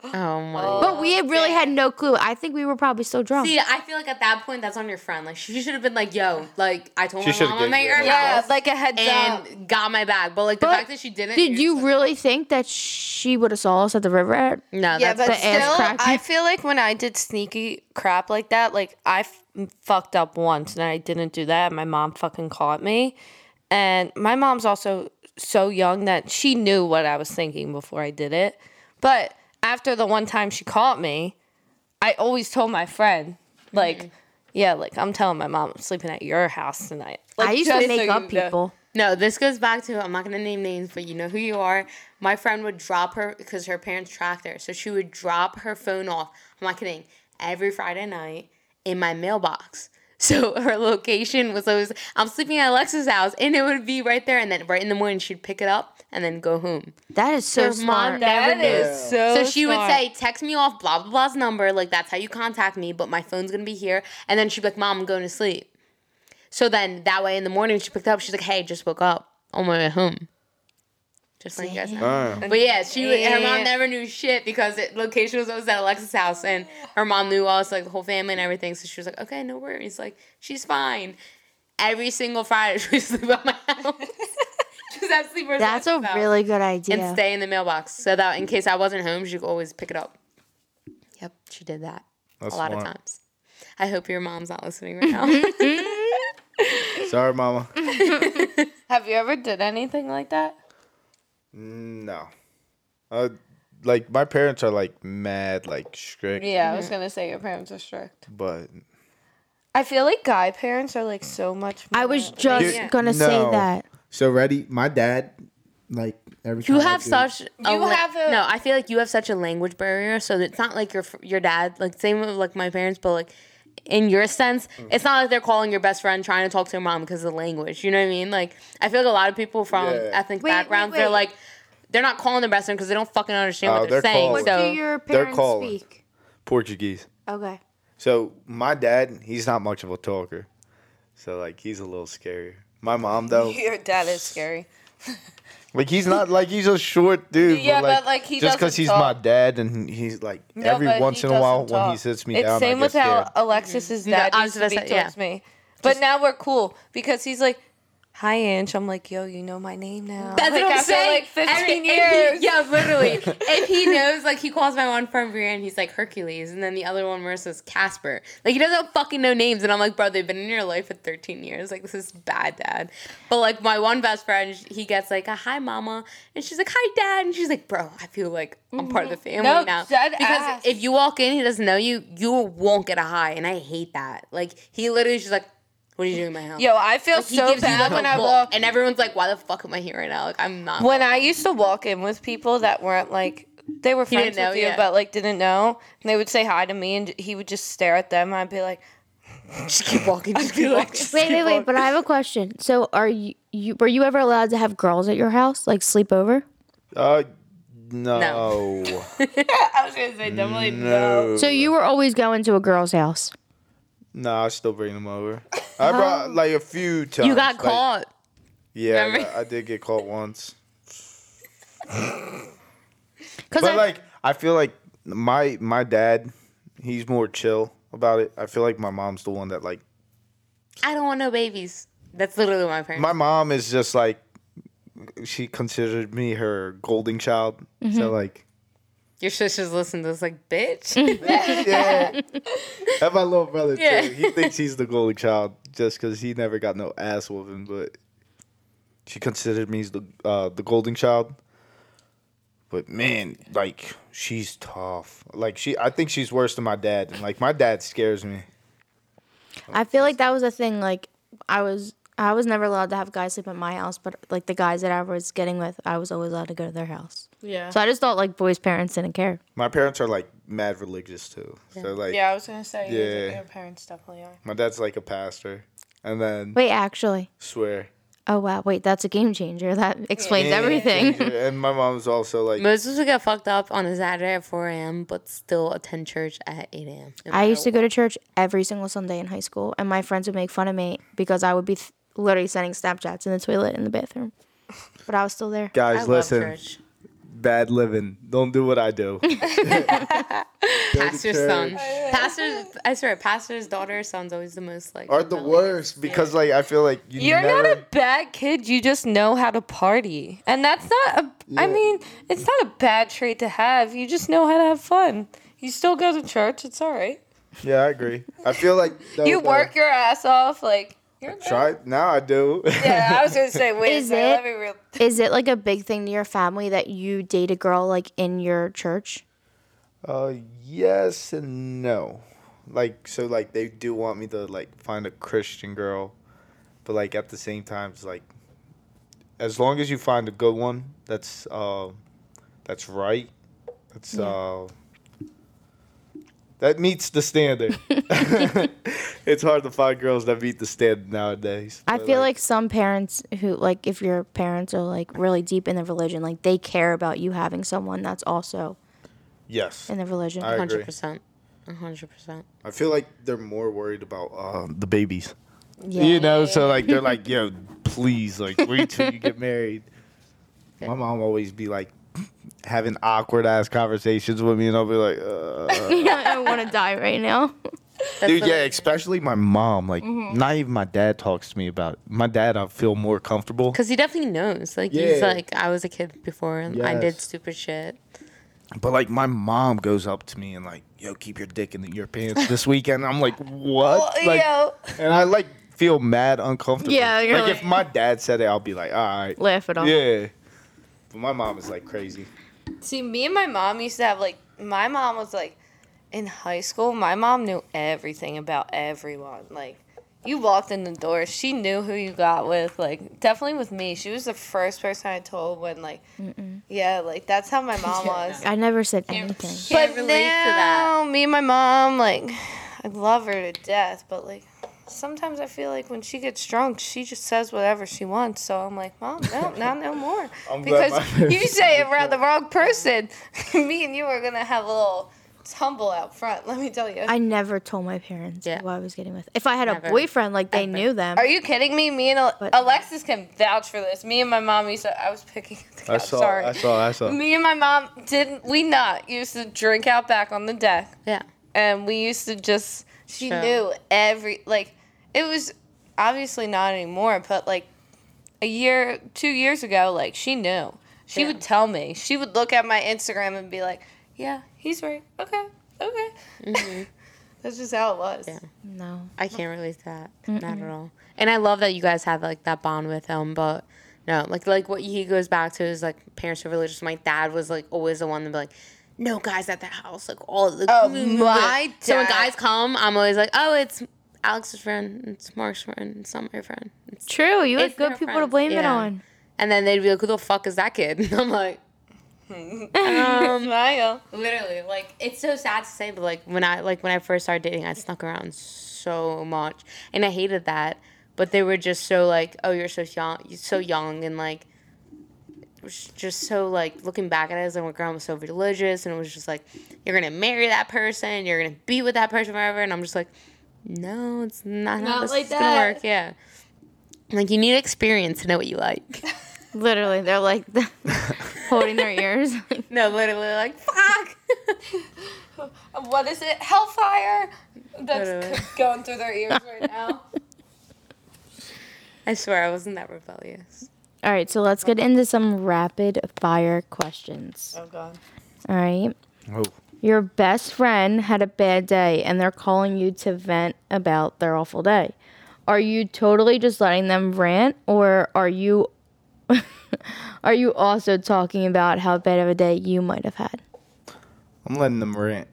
S2: Oh my oh,
S3: But we had really had no clue. I think we were probably still drunk.
S2: See, I feel like at that point that's on your friend. Like she should have been like, "Yo, like I told
S4: She
S2: my
S4: should've
S2: mom I'm
S4: gave
S2: at
S4: you
S2: your
S4: a
S1: Yeah,
S2: house
S1: like a heads up.
S2: and got my bag." But like the
S3: But
S2: fact that she didn't.
S3: Did
S2: you're
S3: you
S2: just
S3: really think that she would have saw us at the river?
S2: No,
S1: Yeah,
S2: that's
S1: but
S3: the ass
S1: still,
S3: crack.
S1: I feel like when I did sneaky crap like that, like I f- fucked up once and I didn't do that. My mom fucking caught me, and my mom's also so young that she knew what I was thinking before I did it. But after the one time she caught me, I always told my friend, like, mm-hmm. yeah, like I'm telling my mom I'm sleeping at your house tonight. Like,
S3: I used to
S1: so
S3: make
S1: you
S3: up
S1: know.
S3: people.
S2: No, this goes back to I'm not gonna name names, but you know who you are. My friend would drop her because her parents tracked her, so she would drop her phone off. I'm not kidding. Every Friday night in my mailbox. So her location was always I'm sleeping at Alexa's house, and it would be right there. And then right in the morning, she'd pick it up and then go home.
S3: That is so
S2: Her mom
S3: smart.
S2: never
S1: That
S2: knew.
S1: is so.
S2: So she would say, text me off blah blah blah's number, like that's how you contact me, but my phone's gonna be here. And then she'd be like, Mom, I'm going to sleep. So then that way in the morning she picked up, she's like, Hey, just woke up on my way home. Just like you guys know.
S4: Uh,
S2: But yeah, she would, her mom never knew shit because the location was always at Alexa's house and her mom knew us, like the whole family and everything. So she was like, Okay, no worries. Like, she's fine. Every single Friday she would sleep at my house. Just have sleepers.
S3: That's a really good idea.
S2: and stay in the mailbox so that in case I wasn't home, she could always pick it up. Yep, she did that
S4: That's
S2: a lot of times. I hope your mom's not listening right now.
S4: sorry, mama.
S1: Have you ever did anything like that?
S4: No. Uh, like my parents are like mad, like strict,
S1: Yeah, I was gonna say your parents are strict.
S4: but
S1: I feel like guy parents are like so much. More,
S3: I was just
S2: Yeah.
S3: gonna say
S6: No.
S3: that.
S6: So ready? My dad, like every time
S2: you
S6: I
S2: have
S6: do-
S2: such a
S1: You
S2: la-
S1: have a-
S2: no. I feel like you have such a language barrier, so it's not like your f- your dad. Like same with like my parents, but like in your sense, mm. it's not like they're calling your best friend trying to talk to your mom because of the language. You know what I mean? Like I feel like a lot of people from
S4: Yeah.
S2: ethnic
S3: Wait, wait,
S2: backgrounds, they're like they're not calling their best friend because they don't fucking understand
S4: Oh,
S2: what they're,
S4: they're
S2: saying.
S4: calling.
S3: What
S2: So
S3: do your
S4: They're
S3: parents
S4: calling.
S3: speak?
S4: Portuguese.
S3: Okay.
S4: So my dad, he's not much of a talker. So like he's a little scary. My mom though,
S1: Your dad is scary.
S4: like he's not like he's a short dude.
S1: Yeah,
S4: but like,
S1: but, like, he
S4: just because he's
S1: talk.
S4: my dad and he's like
S1: No,
S4: every once in a while
S1: doesn't
S4: when he sits me
S1: it's
S4: down,
S1: same
S4: I
S1: with how
S4: scared.
S1: Alexis's mm-hmm.
S2: No,
S1: dad
S2: I
S1: used to be
S2: say, yeah.
S1: towards me. But now we're cool because he's like, hi Ange. I'm like, yo, you know my name now.
S2: That's
S1: like,
S2: what I'm
S1: after,
S2: saying.
S1: Like 15
S2: Every- if he-
S1: years.
S2: yeah, literally. if he knows, like, he calls my one friend Brienne, he's like Hercules, and then the other one, Marissa's Casper. Like, he doesn't fucking know names, and I'm like, bro, they've been in your life for 13 years. Like, this is bad, dad. But like, my one best friend, he gets like a hi, mama, and she's like, hi, dad, and she's like, bro, I feel like I'm part of the mm-hmm. family
S1: No,
S2: now. because
S1: ass.
S2: if you walk in, he doesn't know you, you won't get a hi, and I hate that. Like, he literally just like. What are you doing in my house?
S1: Yo, I feel
S2: Like, he
S1: so
S2: gives
S1: bad
S2: like, a
S1: when I walk.
S2: and everyone's like, "Why the fuck am I here right now?" Like, I'm not.
S1: When I used to walk in with people that weren't like they were
S2: didn't
S1: friends
S2: know,
S1: with you,
S2: yeah.
S1: but like didn't know, and they would say hi to me, and he would just stare at them. I'd be like,
S2: just keep walking. Just keep walking.
S3: Wait, wait, wait. But I have a question. So, are you, you were you ever allowed to have girls at your house, like sleep over?
S4: Uh, no.
S1: I was gonna say definitely
S4: No.
S3: So you were always going to a girl's house.
S4: No, I still bring them over. I brought like a few times.
S2: You got
S4: like-
S2: caught.
S4: Yeah, I, got- I did get caught once. But
S3: I,
S4: like, I feel like my my dad, he's more chill about it. I feel like my mom's the one that like.
S2: I don't want no babies. That's literally my parents.
S4: My mom is just like, she considered me her golden child. So mm-hmm. like,
S2: Your sisters listen to this, like, bitch.
S4: yeah. and my little brother
S2: Yeah.
S4: too. He thinks he's the golden child just because he never got no ass whooping, but she considered me as the uh, the golden child. But man, like she's tough. Like she, I think she's worse than my dad. And like my dad scares me.
S3: I feel like that was a thing. Like I was, I was never allowed to have guys sleep at my house, but like the guys that I was getting with, I was always allowed to go to their house.
S2: yeah.
S3: So I just thought like boys' parents didn't care.
S4: My parents are like mad religious too. So like,
S1: yeah. I was gonna say
S4: Yeah.
S1: your parents definitely are.
S4: my dad's like a pastor, and then
S3: Wait, actually,
S4: swear.
S3: oh wow, wait, that's a game changer. That explains everything.
S4: and my mom's also like,
S2: Most of us would get fucked up on a Saturday at 4 a.m., but still attend church at 8 a.m. no
S3: I used to
S2: matter
S3: go to church every single Sunday in high school, and my friends would make fun of me because I would be th- literally sending Snapchats in the toilet in the bathroom. But I was still there.
S2: what. I
S4: guys,
S2: love
S4: listen,
S2: church.
S4: bad living. Don't do what I do.
S2: Pastor's son. Pastor's, I swear, pastor's daughter, son's always the most, like,
S4: Are the
S2: rebellious.
S4: worst because like I feel like you
S1: You're
S4: never,
S1: not a bad kid. You just know how to party, and that's not a. I
S4: Yeah.
S1: mean, it's not a bad trait to have. You just know how to have fun. You still go to church. It's all right.
S4: Yeah, I agree. I feel like though,
S1: You
S4: the-
S1: work your ass off. Like you're good.
S4: Try now. I do.
S1: Yeah, I was gonna say. Wait,
S3: Is
S1: a second,
S3: it-
S1: Let me real.
S3: Is it like a big thing to your family that you date a girl like in your church?
S4: uh, yes and no. Like so, like they do want me to like find a Christian girl, but like at the same time, it's like as long as you find a good one, that's uh, that's right. That's uh. That meets the standard. it's hard to find girls that meet the standard nowadays.
S3: I feel like some parents who like if your parents are like really deep in the religion, like they care about you having someone that's also
S4: yes,
S3: in the religion.
S4: I agree.
S2: 100%. 100%.
S4: I feel like they're more worried about uh, the babies.
S3: yeah.
S4: You know, so like they're like, yo, please, like wait till you get married. My mom always be like having awkward ass conversations with me, and I'll be like, uh.
S3: I want to die right now.
S2: That's
S4: dude,
S2: the-
S4: yeah, especially my mom. Like, not even my dad talks to me about it. My dad, I feel more comfortable.
S2: Because he definitely knows. Like, he's like, I was a kid before and I did stupid shit.
S4: But like, my mom goes up to me and like, yo, keep your dick in your pants this weekend. I'm like, what? like,
S1: yo.
S4: and I like feel mad uncomfortable.
S3: Yeah, you're
S4: like,
S3: like-
S4: if my dad said it, I'll be like, all right.
S3: Laugh it off.
S4: Yeah. But my mom is like crazy.
S1: See, me and my mom used to have like. My mom was like, in high school. My mom knew everything about everyone. Like, you walked in the door, she knew who you got with. Like, definitely with me. She was the first person I told when like, yeah, like that's how my mom was.
S3: I never said anything.
S2: Can't
S1: but
S2: relate to that.
S1: now, me and my mom, like, I love her to death, but like, sometimes I feel like when she gets drunk, she just says whatever she wants. So I'm like, Mom, no, now no more.
S4: I'm
S1: because you say it around the wrong person. me and you are gonna have a little tumble out front. Let me tell you.
S3: I never told my parents
S2: Yeah.
S3: who I was getting with. If I had
S2: Never.
S3: a boyfriend, like they
S2: Ever.
S3: knew them.
S1: are you kidding me? Me and Al-
S3: But-
S1: Alexis can vouch for this. Me and my mom used to. I was picking. Up The
S4: I
S1: couch,
S4: saw,
S1: sorry.
S4: I saw, I saw.
S1: Me and my mom didn't. We not used to drink out back on the deck.
S2: Yeah.
S1: and we used to just she
S2: Chill.
S1: knew every like it was obviously not anymore but like a year, two years ago, like she knew. She would tell me. She would look at my Instagram and be like, "Yeah, he's right. Okay, okay." Mm-hmm. That's just how it was.
S2: Yeah.
S3: No.
S2: I can't relate to that. Not at all. And I love that you guys have like that bond with him, but no, like like what he goes back to is like parents are religious. My dad was like always the one to be like, no guys at the house, like all the
S1: Oh, my dad.
S2: So when guys come, I'm always like, oh, it's Alex's friend, it's Mark's friend, it's not my friend. It's,
S3: True. You have good people to
S2: friends,
S3: blame it on.
S2: and then they'd be like, who the fuck is that kid? And I'm like, um,
S1: Smile.
S2: literally, like it's so sad to say, but like when I like when I first started dating, I snuck around so much, and I hated that. But they were just so like, oh, you're so young, you're so young, and like, just so like looking back at it, as like my grandma was so religious, and it was just like, you're gonna marry that person, you're gonna be with that person forever, and I'm just like, no, it's not, how
S1: Not
S2: this
S1: like
S2: is
S1: that.
S2: gonna work. Yeah, like you need experience to know what you like.
S3: Literally, they're like holding their ears.
S2: no, literally, like fuck.
S1: What is it? Hellfire. That's
S2: Literally.
S1: c- going through their ears right now.
S2: I swear I wasn't that rebellious.
S3: All right, so let's get into some rapid fire questions.
S1: Oh god.
S3: All right.
S4: Oh,
S3: Your best friend had a bad day and they're calling you to vent about their awful day. Are you totally just letting them rant or are you are you also talking about how bad of a day you might have had?
S4: I'm letting them rant.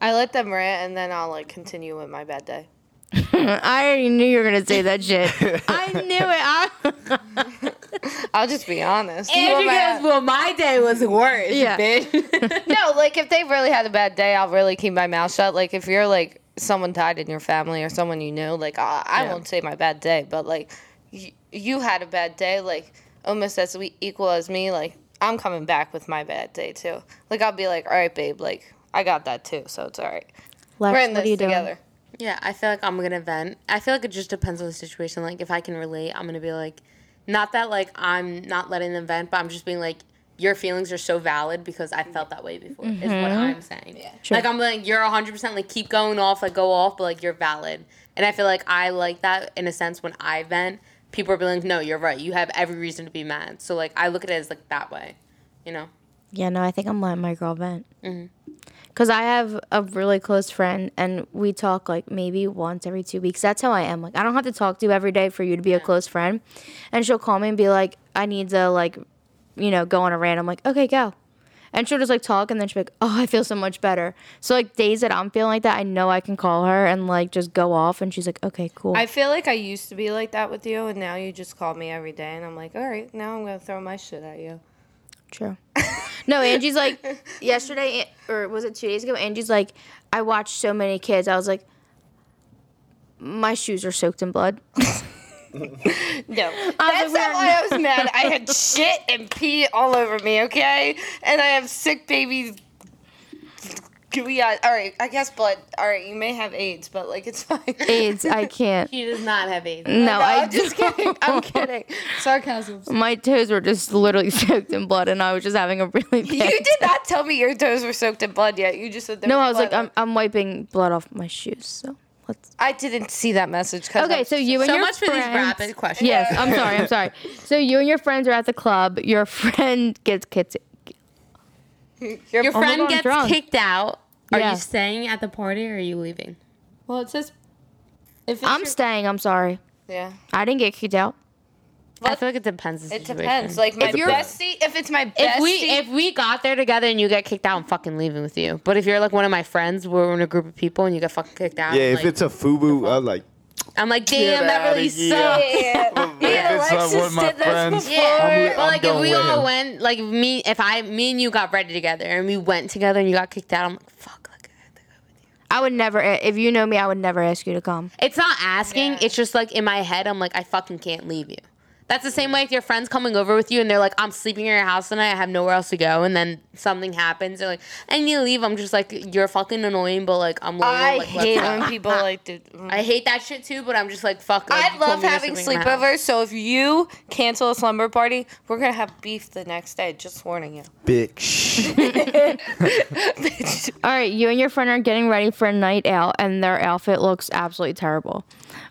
S1: I let them rant and then I'll like continue with my bad day.
S3: I already knew you were going to say that shit. I knew it. I-
S1: I'll just be honest.
S2: Andrew
S1: Well,
S2: goes, well, my day was worse,
S3: Yeah.
S2: bitch.
S1: no, like if they really had a bad day, I'll really keep my mouth shut. Like if you're like someone died in your family or someone you knew, like I, I
S2: Yeah.
S1: won't say my bad day, but like y- you had a bad day, like almost as we equal as me, like I'm coming back with my bad day too. Like I'll be like, all right, babe, like I got that too, so it's all right.
S3: Lex,
S1: We're in
S3: what
S1: this
S3: are you doing?
S1: Together.
S2: yeah, I feel like I'm gonna vent. I feel like it just depends on the situation. Like if I can relate, I'm gonna be like, not that like I'm not letting them vent, but I'm just being like, your feelings are so valid because I felt that way before. Is what mm-hmm. I'm saying. Yeah.
S3: Sure.
S2: Like I'm like you're 100 percent like keep going off, like go off, but like you're valid. And I feel like I like that in a sense when I vent. People are being like, no, you're right. You have every reason to be mad. So like I look at it as like that way, you know.
S3: Yeah, no, I think I'm letting my girl vent. Mm-hmm. Because I have a really close friend, and we talk like maybe once every two weeks. That's how I am. Like, I don't have to talk to you every day for you to be a close friend. And she'll call me and be like, I need to, like, you know, go on a rant. I'm like, okay, go. And she'll just like talk, and then she'll be like, oh, I feel so much better. So, like, days that I'm feeling like that, I know I can call her and, like, just go off. And she's like, okay, cool.
S1: I feel like I used to be like that with you, and now you just call me every day, and I'm like, all right, now I'm gonna throw my shit at you.
S3: True. no, Angie's like yesterday or was it two days ago? Angie's like, I watched so many kids. I was like, my shoes are soaked in blood.
S1: No, that's not why I was mad. I had shit and pee all over me, okay? And I have sick babies. We got, all right, I guess blood. All right, you may have AIDS, but like it's fine.
S3: AIDS, I can't.
S2: He does not have AIDS.
S3: No,
S1: No,
S3: I
S1: I'm just kidding. I'm kidding. Sarcasm.
S3: My toes were just literally soaked in blood, and I was just having a really bad.
S1: You did not tell me your toes were soaked in blood yet. You just said there
S3: No, I
S1: was
S3: was like. I'm, I'm wiping blood off my shoes. So let's.
S1: I didn't see that message.
S3: Okay,
S1: I'm
S3: so you and
S2: So
S3: your
S2: much for these
S3: friends-
S2: rapid questions.
S3: Yes, I'm sorry. I'm sorry. So you and your friends are at the club. Your friend gets kicked.
S1: Your,
S2: Your
S3: Oh
S2: friend
S3: God,
S2: gets
S3: drunk.
S2: kicked out. Are
S3: Yeah.
S2: you staying at the party or are you leaving?
S1: well, it says. If it's
S3: I'm
S1: your-
S3: staying. I'm sorry.
S1: Yeah.
S3: I didn't get kicked out.
S2: I feel like it depends. The
S1: It
S2: situation.
S1: depends. Like my
S2: If you're-
S1: bestie, if it's my bestie,
S2: if we if we got there together and you get kicked out, I'm fucking leaving with you. But if you're like one of my friends, we're in a group of people and you get fucking kicked out,
S4: Yeah, if
S2: like,
S4: it's a FUBU, I'm like,
S2: I'm like, damn,
S4: Get
S2: that
S4: outta
S2: really
S4: here.
S2: sucks.
S1: yeah,
S4: If it's, uh,
S1: Alexis
S4: one of my
S1: did this
S4: friends,
S1: before.
S2: Yeah,
S4: I'm-
S2: but
S4: I'm
S2: like if we all
S4: him.
S2: went, like me, if I, me and you got ready together and we went together and you got kicked out, I'm like, fuck, like I have to go with you.
S3: I would never. Eh, if you know me, I would never ask you to come.
S2: It's not asking.
S1: Yeah.
S2: It's just like in my head, I'm like, I fucking can't leave you. That's the same way if your friends coming over with you and they're like, I'm sleeping in your house tonight. I have nowhere else to go, and then something happens. They're like, I need to leave. I'm just like, you're fucking annoying, but like I'm. Loyal,
S1: I
S2: like,
S1: hate
S2: go."
S1: when people like do. Mm.
S2: I hate that shit too, but I'm just like, fuck. Like,
S1: I
S2: you
S1: love
S2: told me you're
S1: having
S2: sleeping in my house.
S1: sleepovers. So if you cancel a slumber party, we're gonna have beef the next day. Just warning you.
S4: bitch.
S3: All right, you and your friend are getting ready for a night out, and their outfit looks absolutely terrible.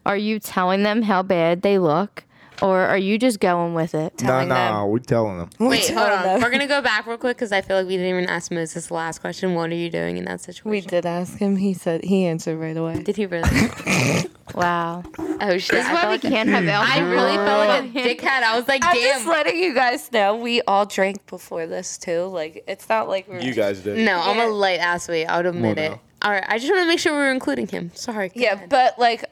S3: Are you telling them how bad they look? Or are you just going with it?
S4: Nah,
S1: Telling
S4: nah,
S1: them.
S4: we telling them.
S2: Wait,
S1: telling
S2: hold on.
S1: them.
S2: We're gonna go back real quick because I feel like we didn't even ask Moses the last question. What are you doing in that situation?
S1: We did ask him. He said he answered right away.
S2: Did he really?
S3: Wow.
S2: oh shit!
S3: This is
S2: I,
S3: why
S2: felt
S3: we
S2: like
S3: can't have
S2: I
S3: alcohol.
S2: really felt like a dickhead. I was like, damn.
S1: I'm just
S2: damn.
S1: letting you guys know we all drank before this too. Like it's not like we're
S4: You guys did.
S2: No, I'm a light athlete. I'll admit
S4: Well,
S2: it.
S4: no.
S2: All right, I just want to make sure we were including him. Sorry. go
S1: Yeah,
S2: ahead.
S1: but like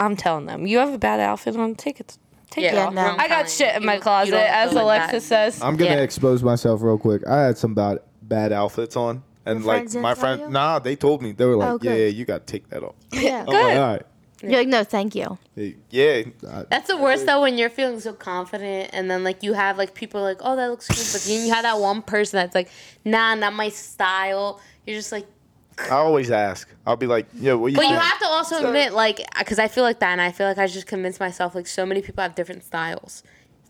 S1: I'm telling them, you have a bad outfit on. Take it. Take
S2: Yeah,
S1: it off.
S3: no.
S2: I'm
S1: got shit in my
S2: you- you
S1: closet,
S2: don't
S1: as
S2: feel like
S1: Alexis says.
S7: I'm gonna
S2: Yeah.
S7: expose myself real quick. I had some bad
S4: Bad outfits on. And
S3: Your
S4: like
S3: friends didn't
S4: my
S3: tell
S4: friend,
S3: you?
S4: nah, they told me. They were like,
S3: Oh,
S4: yeah,
S3: good.
S4: yeah, you got to take that off.
S3: Yeah.
S7: I'm like, all right.
S3: You're like, no, thank you.
S4: Hey, Yeah.
S2: That's the worst though when you're feeling so confident and then like you have like people like, oh that looks cool, but then you have that one person that's like, nah, not my style. You're just like,
S4: I always ask. I'll be like, yo, what you
S2: but you have to also admit like, because I feel like that, and I feel like I just convinced myself like so many people have different styles.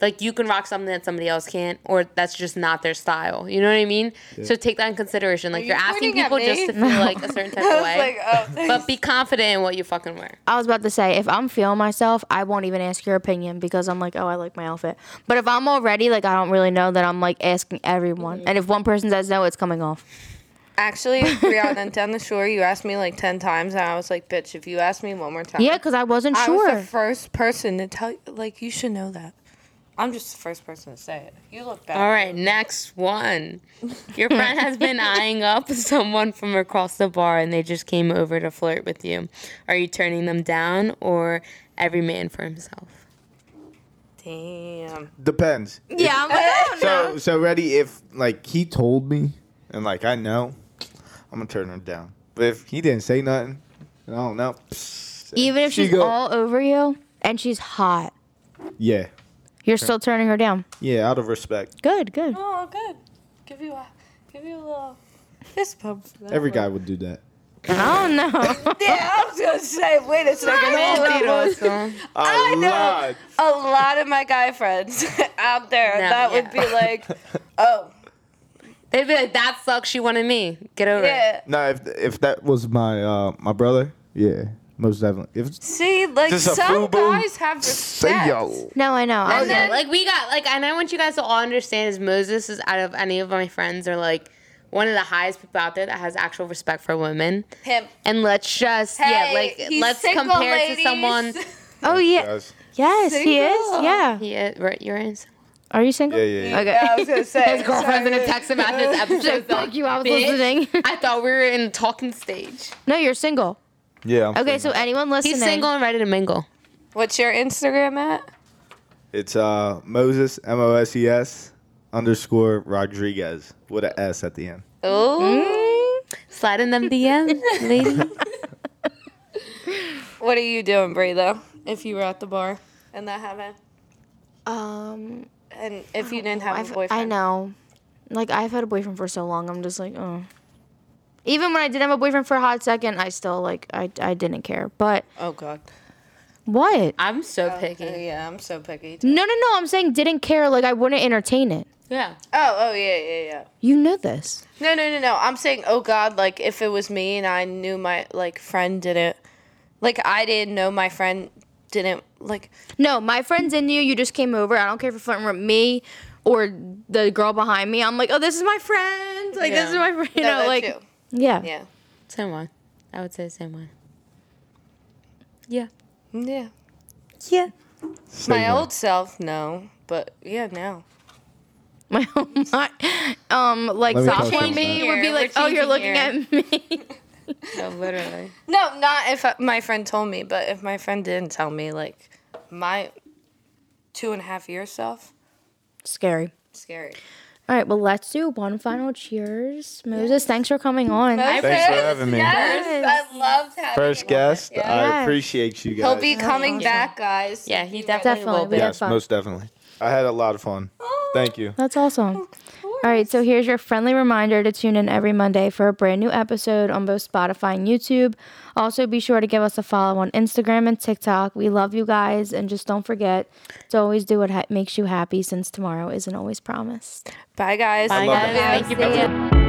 S2: Like you can rock something that somebody else can't, or that's just not their style. You know what I mean? So take that in consideration. Like
S1: you
S2: you're asking people just to feel like a certain type of way.
S1: like, oh,
S2: but be confident in what you fucking wear.
S3: I was about to say, if I'm feeling myself, I won't even ask your opinion because I'm like, oh, I like my outfit. But if I'm already like, I don't really know, that I'm like asking everyone. Mm-hmm. And if one person says no, it's coming off.
S1: Actually, Brianna, down the shore, you asked me like ten times, and I was like, "Bitch, if you ask me one more time,
S3: Yeah, because I wasn't
S1: I
S3: sure.
S1: I was the first person to tell you. Like, you should know that. I'm just the first person to say it. You look bad.
S2: All right, next one. Your friend has been eyeing up someone from across the bar and they just came over to flirt with you. Are you turning them down or every man for himself?
S1: Damn.
S4: Depends.
S3: yeah, I'm like, oh,
S4: So, so ready if like he told me and like I know, I'm gonna turn her down. But if he didn't say nothing, I don't know. psst,
S3: Even if
S4: she
S3: she's
S4: go-
S3: all over you and she's hot,
S4: yeah,
S3: you're still turning her down.
S4: yeah, out of respect,
S3: Good, good.
S1: Oh, good. Give you a, give you a little fist pump. for that
S7: Every
S1: one.
S7: guy would do that.
S3: I don't know.
S1: Yeah, I was gonna say. Wait a second. hold on.
S4: a
S1: I know.
S4: lot.
S1: A lot of my guy friends out there
S2: No,
S1: that would
S2: yeah.
S1: be like, oh,
S2: They'd be like, that sucks. She wanted me. Get over it.
S1: yeah.
S4: No, if if that was my uh my brother,
S7: Yeah, most definitely. If
S1: See, like
S4: Just a
S1: some
S4: FUBU?
S1: guys have
S4: say
S1: respect.
S4: yo.
S3: No, I know. I
S2: Okay,
S3: know.
S2: like we got like, and I want you guys to all understand is Moses is out of any of my friends are like one of the highest people out there that has actual respect for women.
S1: Him.
S2: And let's just yeah,
S1: Hey,
S2: like
S1: he's
S2: let's
S1: single,
S2: compare
S1: ladies.
S2: to someone.
S3: Oh yeah.
S4: Guys.
S3: Yes, he is.
S1: Single.
S3: Yeah.
S2: He is, right, you're in.
S3: Are you single?
S4: Yeah, yeah, yeah.
S3: Okay.
S1: Yeah, I was gonna say.
S2: His girlfriend's gonna text him after this episode.
S3: Fuck you, I was
S2: "Bitch,
S3: listening.
S2: I thought we were in talking stage.
S3: no, you're single.
S4: Yeah. I'm
S3: Okay, so anyone listening?
S2: He's single and ready to mingle.
S1: What's your Instagram at?
S4: it's uh Moses M O S E S underscore Rodriguez with an S at the end.
S1: Oh.
S2: Slide in them DMs, lady.
S1: What are you doing, Bree? Though, if you were at the bar and that happened,
S3: Um,
S1: and if you didn't have a
S3: I've,
S1: boyfriend,
S3: I know. Like I've had a boyfriend for so long. I'm just like, oh. Even when I did have a boyfriend for a hot second, I still like I I didn't care. But
S1: Oh God.
S3: what?
S2: I'm so oh, picky.
S1: Yeah, I'm so picky. Too.
S3: No, no, no. I'm saying didn't care. Like I wouldn't entertain it.
S2: Yeah.
S1: Oh, oh yeah, yeah, yeah.
S3: You know this.
S1: No, no, no, no. I'm saying, oh God, like if it was me and I knew my like friend didn't, like I didn't know my friend didn't like.
S3: No, my friends in you. You just came over. I don't care if you're flirting with me or the girl behind me. I'm like, oh, this is my friend. Like this is my friend. You
S1: No,
S3: know,
S1: that
S3: like
S1: too.
S3: yeah.
S1: Yeah.
S2: Same one. I would say the same one. Yeah.
S1: Yeah.
S2: Yeah.
S4: Say
S1: My
S4: no.
S1: old self, no, but yeah, no.
S3: My, my um like
S7: Let me
S3: sophomore me would be like, oh, you're
S2: changing
S3: looking at me.
S2: No, literally.
S1: No, not if uh, my friend told me, but if my friend didn't tell me, like my two and a half year self,
S3: Scary.
S1: scary.
S3: All right, well, let's do one final cheers. Moses, thanks for coming on.
S4: Thanks for having me.
S1: Yes, I loved having
S4: First guest.
S1: Yeah.
S4: I appreciate you guys.
S1: He'll be coming back, guys.
S2: Yeah, he definitely,
S3: Definitely.
S2: will be.
S4: Yes, most definitely. I had a lot of fun. Thank you.
S3: That's awesome. All right, so here's your friendly reminder to tune in every Monday for a brand new episode on both Spotify and YouTube. Also, be sure to give us a follow on Instagram and TikTok. We love you guys, and just don't forget to always do what ha- makes you happy since tomorrow isn't always promised.
S1: Bye, guys.
S2: Bye,
S4: love
S2: guys.
S4: that.
S2: Thank you for
S3: See ya.